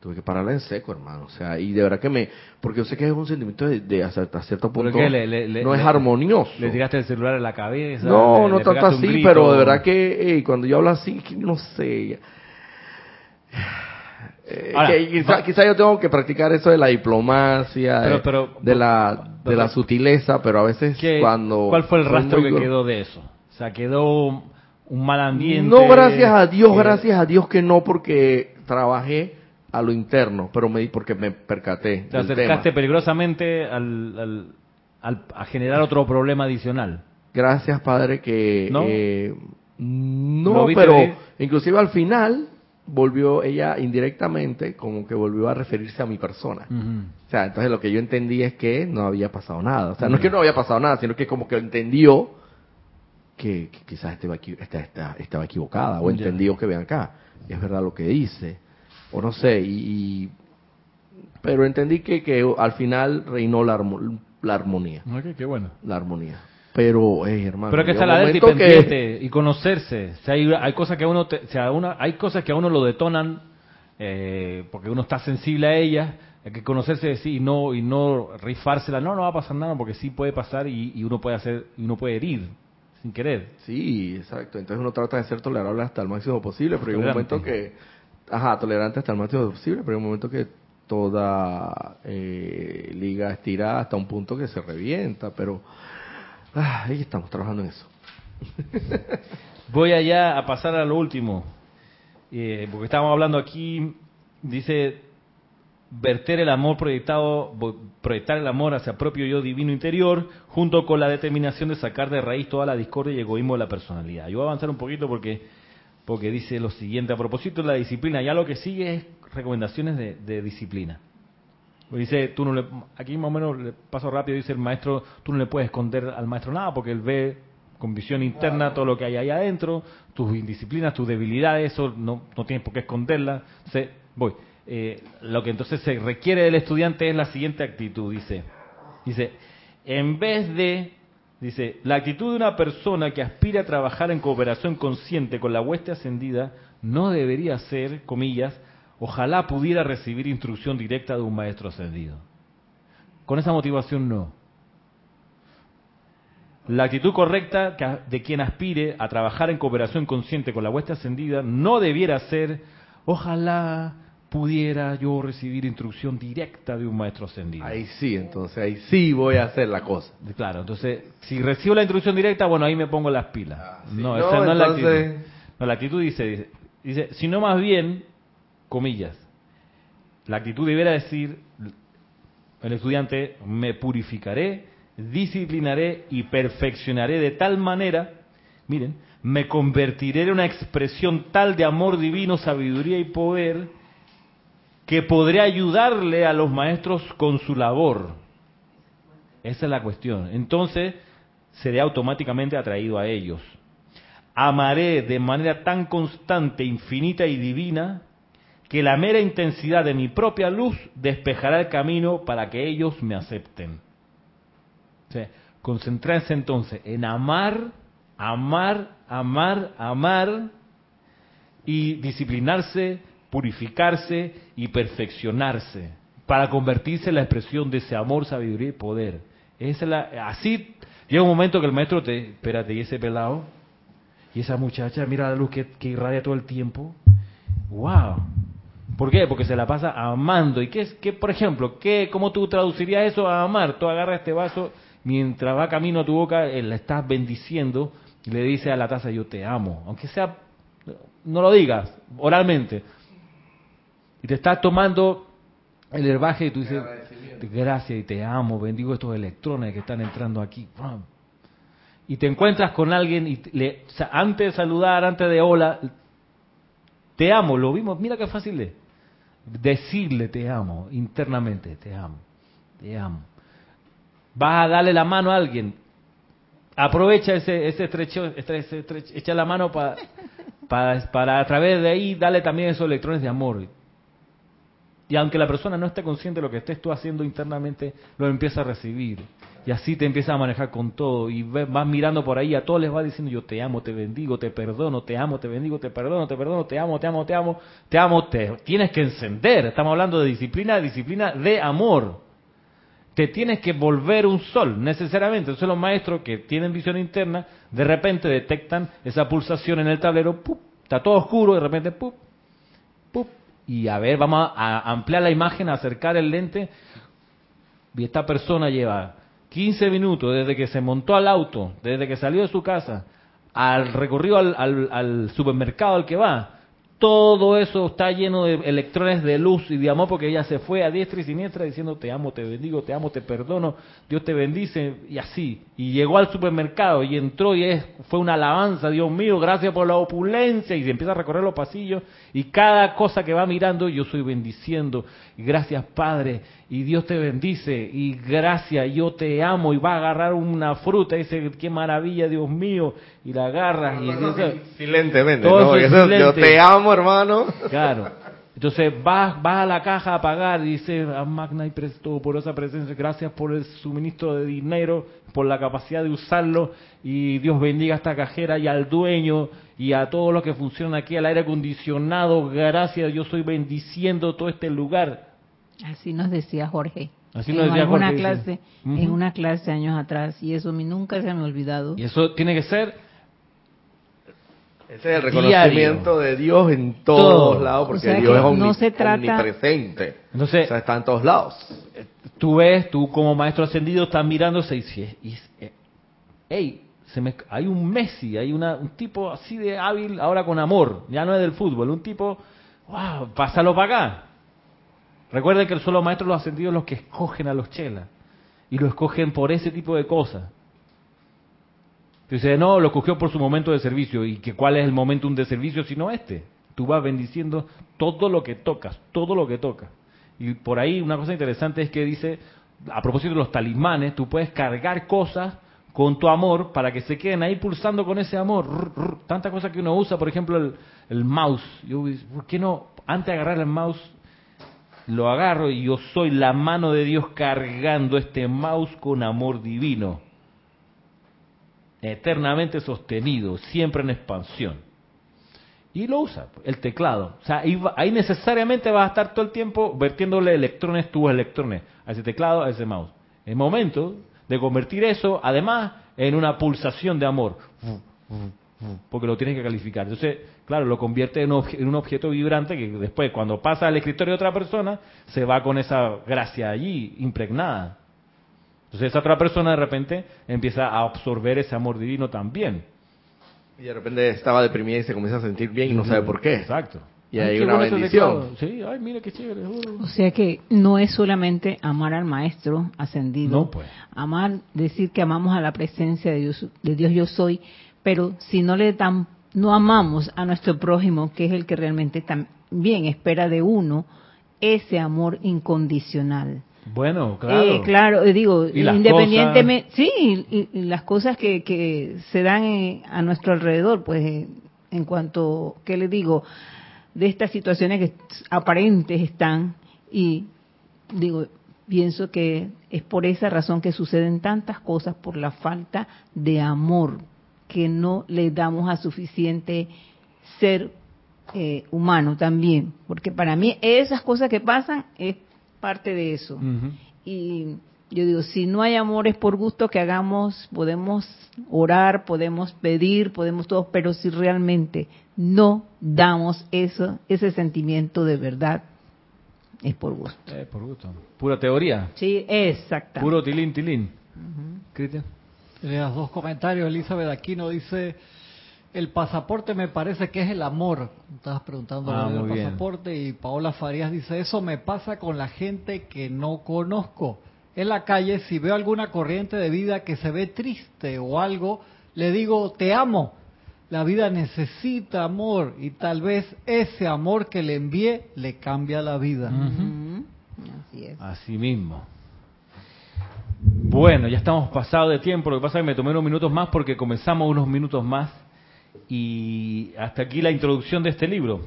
tuve que pararla en seco, hermano, o sea, y de verdad que me, porque yo sé que es un sentimiento de, de hasta, cierto ¿Pero punto? Le- no es armonioso. Le tiraste el celular a la cabeza. No, no tanto así, grito. pero de verdad que hey, cuando yo hablo así, no sé. Eh, quizá, yo tengo que practicar eso de la diplomacia, Pero- de- la de pero- la sutileza, pero a veces ¿Qué- cuando ¿Cuál fue el rastro muy que quedó de eso? O sea, quedó un mal ambiente. No, gracias a Dios, que- gracias a Dios que no, porque trabajé a lo interno, pero me porque me percaté. Te acercaste tema. peligrosamente al, al- al- a generar otro problema adicional. Gracias, padre, que ¿No? eh, ¿Lo no, pero inclusive al final volvió ella indirectamente como que volvió a referirse a mi persona. O sea, entonces lo que yo entendí es que no había pasado nada. O sea, no es que no había pasado nada, sino que como que entendió que, que quizás estaba, equi- esta- esta- estaba equivocada o entendió que ven acá, es verdad lo que dice. O no sé, y, y- pero entendí que, que al final reinó la, armo- la armonía, Ok, qué bueno. la armonía. Pero, hey, hermano, Pero que un la alerta y que- y conocerse. Hay, hay cosas que a uno, te- sea, uno- hay cosas que a uno lo detonan eh, porque uno está sensible a ellas. Hay que conocerse sí y no y no rifársela. No, no va a pasar nada porque sí puede pasar y, y uno puede hacer y uno puede herir sin querer. Sí, exacto. Entonces uno trata de ser tolerable hasta el máximo posible, pero hay un momento que, ajá, tolerante hasta el máximo posible, pero hay un momento que toda eh, liga estira hasta un punto que se revienta, pero ah, ahí estamos trabajando en eso. Voy allá a pasar a lo último, eh, porque estábamos hablando aquí, dice, verter el amor proyectado, proyectar el amor hacia propio yo divino interior, junto con la determinación de sacar de raíz toda la discordia y egoísmo de la personalidad. Yo voy a avanzar un poquito porque, porque dice lo siguiente, a propósito de la disciplina, ya lo que sigue es recomendaciones de disciplina. Dice, tú no le, aquí más o menos le paso rápido, dice el maestro, tú no le puedes esconder al maestro nada porque él ve con visión interna todo lo que hay ahí adentro, tus indisciplinas, tus debilidades, eso no, no tienes por qué esconderlas. Entonces, voy. Eh, lo que entonces se requiere del estudiante es la siguiente actitud, dice. Dice, en vez de, dice, la actitud de una persona que aspira a trabajar en cooperación consciente con la hueste ascendida no debería ser, comillas, ojalá pudiera recibir instrucción directa de un maestro ascendido. Con esa motivación no. La actitud correcta de quien aspire a trabajar en cooperación consciente con la hueste ascendida no debiera ser, ojalá pudiera yo recibir instrucción directa de un maestro ascendido. Ahí sí, entonces ahí sí voy a hacer la cosa. Claro, entonces, si recibo la instrucción directa, bueno, ahí me pongo las pilas. Ah, sí. No, No, esa no es la actitud. No, la actitud dice, dice, dice, sino más bien, comillas, la actitud debiera decir, el estudiante, me purificaré, disciplinaré y perfeccionaré de tal manera miren, me convertiré en una expresión tal de amor divino, sabiduría y poder que podré ayudarle a los maestros con su labor. Esa es la cuestión. Entonces, seré automáticamente atraído a ellos. Amaré de manera tan constante, infinita y divina que la mera intensidad de mi propia luz despejará el camino para que ellos me acepten. O concentrarse entonces en amar, amar, amar, amar y disciplinarse, purificarse y perfeccionarse para convertirse en la expresión de ese amor, sabiduría y poder. Esa es la, así llega un momento que el maestro te, espérate, y ese pelado, y esa muchacha, mira la luz que irradia todo el tiempo. ¡Wow! ¿Por qué? Porque se la pasa amando. ¿Y qué es, qué, por ejemplo, qué, cómo tú traducirías eso a amar? Tú agarras este vaso, mientras va camino a tu boca, eh, la estás bendiciendo y le dices a la taza, yo te amo. Aunque sea, no lo digas oralmente. Y te estás tomando el herbaje y tú dices, gracias y te amo, bendigo estos electrones que están entrando aquí. Y te encuentras con alguien y le, antes de saludar, antes de hola, te amo, lo vimos, mira qué fácil es. Decirle te amo internamente, te amo, te amo. Vas a darle la mano a alguien, aprovecha ese, ese estrecho, ese echa la mano para, para, para a través de ahí darle también esos electrones de amor. Y aunque la persona no esté consciente de lo que estés tú haciendo internamente, lo empieza a recibir. Y así te empieza a manejar con todo. Y vas mirando por ahí, a todos les va diciendo, yo te amo, te bendigo, te perdono, te amo, te bendigo, te perdono, te perdono, te amo, te amo, te amo, te amo, te tienes que encender. Estamos hablando de disciplina, disciplina de amor. Te tienes que volver un sol, necesariamente. Entonces los maestros que tienen visión interna, de repente detectan esa pulsación en el tablero, está todo oscuro, de repente, ¡pup! ¡pup! y a ver, vamos a ampliar la imagen, a acercar el lente. Y esta persona lleva 15 minutos desde que se montó al auto, desde que salió de su casa, al recorrido al, al supermercado al que va, todo eso está lleno de electrones de luz y de amor porque ella se fue a diestra y siniestra diciendo te amo, te bendigo, te amo, te perdono, Dios te bendice y así. Y llegó al supermercado y entró y es, fue una alabanza, Dios mío, gracias por la opulencia y se empieza a recorrer los pasillos y cada cosa que va mirando yo soy bendiciendo. Y gracias Padre y Dios te bendice y gracias, yo te amo y va a agarrar una fruta y dice qué maravilla Dios mío y la agarras y silentemente, ¿no? yo te amo hermano. Claro. Entonces vas, vas a la caja a pagar y dice a ah, Magna y Presto por esa presencia, gracias por el suministro de dinero, por la capacidad de usarlo y Dios bendiga a esta cajera y al dueño y a todos los que funcionan aquí, al aire acondicionado, gracias, yo estoy bendiciendo todo este lugar. Así nos decía Jorge. Así nos decía Jorge. Clase, En una clase años atrás, y eso a mí nunca se me ha olvidado. Y eso tiene que ser. Ese es el reconocimiento de Dios en todos lados, porque Dios es no se trata... omnipresente. Entonces, o sea, está en todos lados. Tú ves, tú como maestro ascendido estás mirándose y dices, hey, se me, hay un Messi, hay una, un tipo así de hábil ahora con amor, ya no es del fútbol, un tipo, wow, pásalo para acá. Recuerden que solo maestros los ascendidos los que escogen a los chelas. Y lo escogen por ese tipo de cosas. Dice, no, lo escogió por su momento de servicio. ¿Y que cuál es el momento de servicio sino este? Tú vas bendiciendo todo lo que tocas, todo lo que tocas. Y por ahí una cosa interesante es que dice, a propósito de los talismanes, tú puedes cargar cosas con tu amor para que se queden ahí pulsando con ese amor. Tanta cosa que uno usa, por ejemplo, el, el mouse. Yo, ¿Por qué no, antes de agarrar el mouse, lo agarro y yo soy la mano de Dios cargando este mouse con amor divino, eternamente sostenido, siempre en expansión. Y lo usa, el teclado. O sea, ahí, necesariamente vas a estar todo el tiempo vertiéndole electrones, tus electrones, a ese teclado, a ese mouse. El momento de convertir eso, además, en una pulsación de amor porque lo tienes que calificar. Entonces, claro, lo convierte en, un objeto vibrante que después, cuando pasa al escritorio de otra persona, se va con esa gracia allí impregnada. Entonces, esa otra persona de repente empieza a absorber ese amor divino también. Y de repente estaba deprimida y se comienza a sentir bien y no sabe por qué. Exacto. Y hay una bendición. Sí, ay, mira qué chévere. O sea que no es solamente amar al maestro ascendido. No, pues. Amar, decir que amamos a la presencia de Dios, de Dios yo soy, Pero si no le dan, no amamos a nuestro prójimo, que es el que realmente también espera de uno, ese amor incondicional. Bueno, claro. Eh, claro, eh, digo, independientemente, sí, y, las cosas que, que se dan eh, a nuestro alrededor, pues en cuanto, ¿qué le digo? De estas situaciones que aparentes están y digo, pienso que es por esa razón que suceden tantas cosas, por la falta de amor que no le damos a suficiente ser eh, humano también, porque para mí esas cosas que pasan es parte de eso. Y yo digo, si no hay amor es por gusto que hagamos, podemos orar, podemos pedir, podemos todo, pero si realmente no damos eso, ese sentimiento de verdad, es por gusto. Es por gusto. Pura teoría. Sí, exacto. Puro tilín, tilín. Cristian. Leas dos comentarios. Elizabeth Aquino dice, el pasaporte me parece que es el amor. Estabas preguntando ah, del pasaporte y Paola Farías dice, eso me pasa con la gente que no conozco. En la calle, si veo alguna corriente de vida que se ve triste o algo, le digo, te amo la vida necesita amor y tal vez ese amor que le envié le cambia la vida. Así es. Así mismo. Bueno, ya estamos pasados de tiempo. Lo que pasa es que me tomé unos minutos más porque comenzamos unos minutos más. Y hasta aquí la introducción de este libro.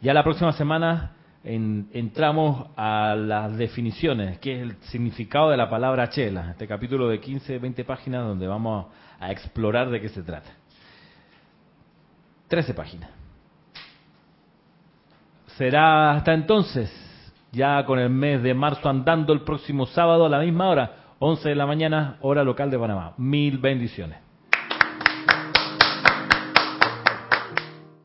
Ya la próxima semana entramos a las definiciones, que es el significado de la palabra chela. Este capítulo de 15, 20 páginas donde vamos a explorar de qué se trata. 13 páginas. Será hasta entonces, ya con el mes de marzo andando el próximo sábado a la misma hora, 11 de la mañana, hora local de Panamá. Mil bendiciones.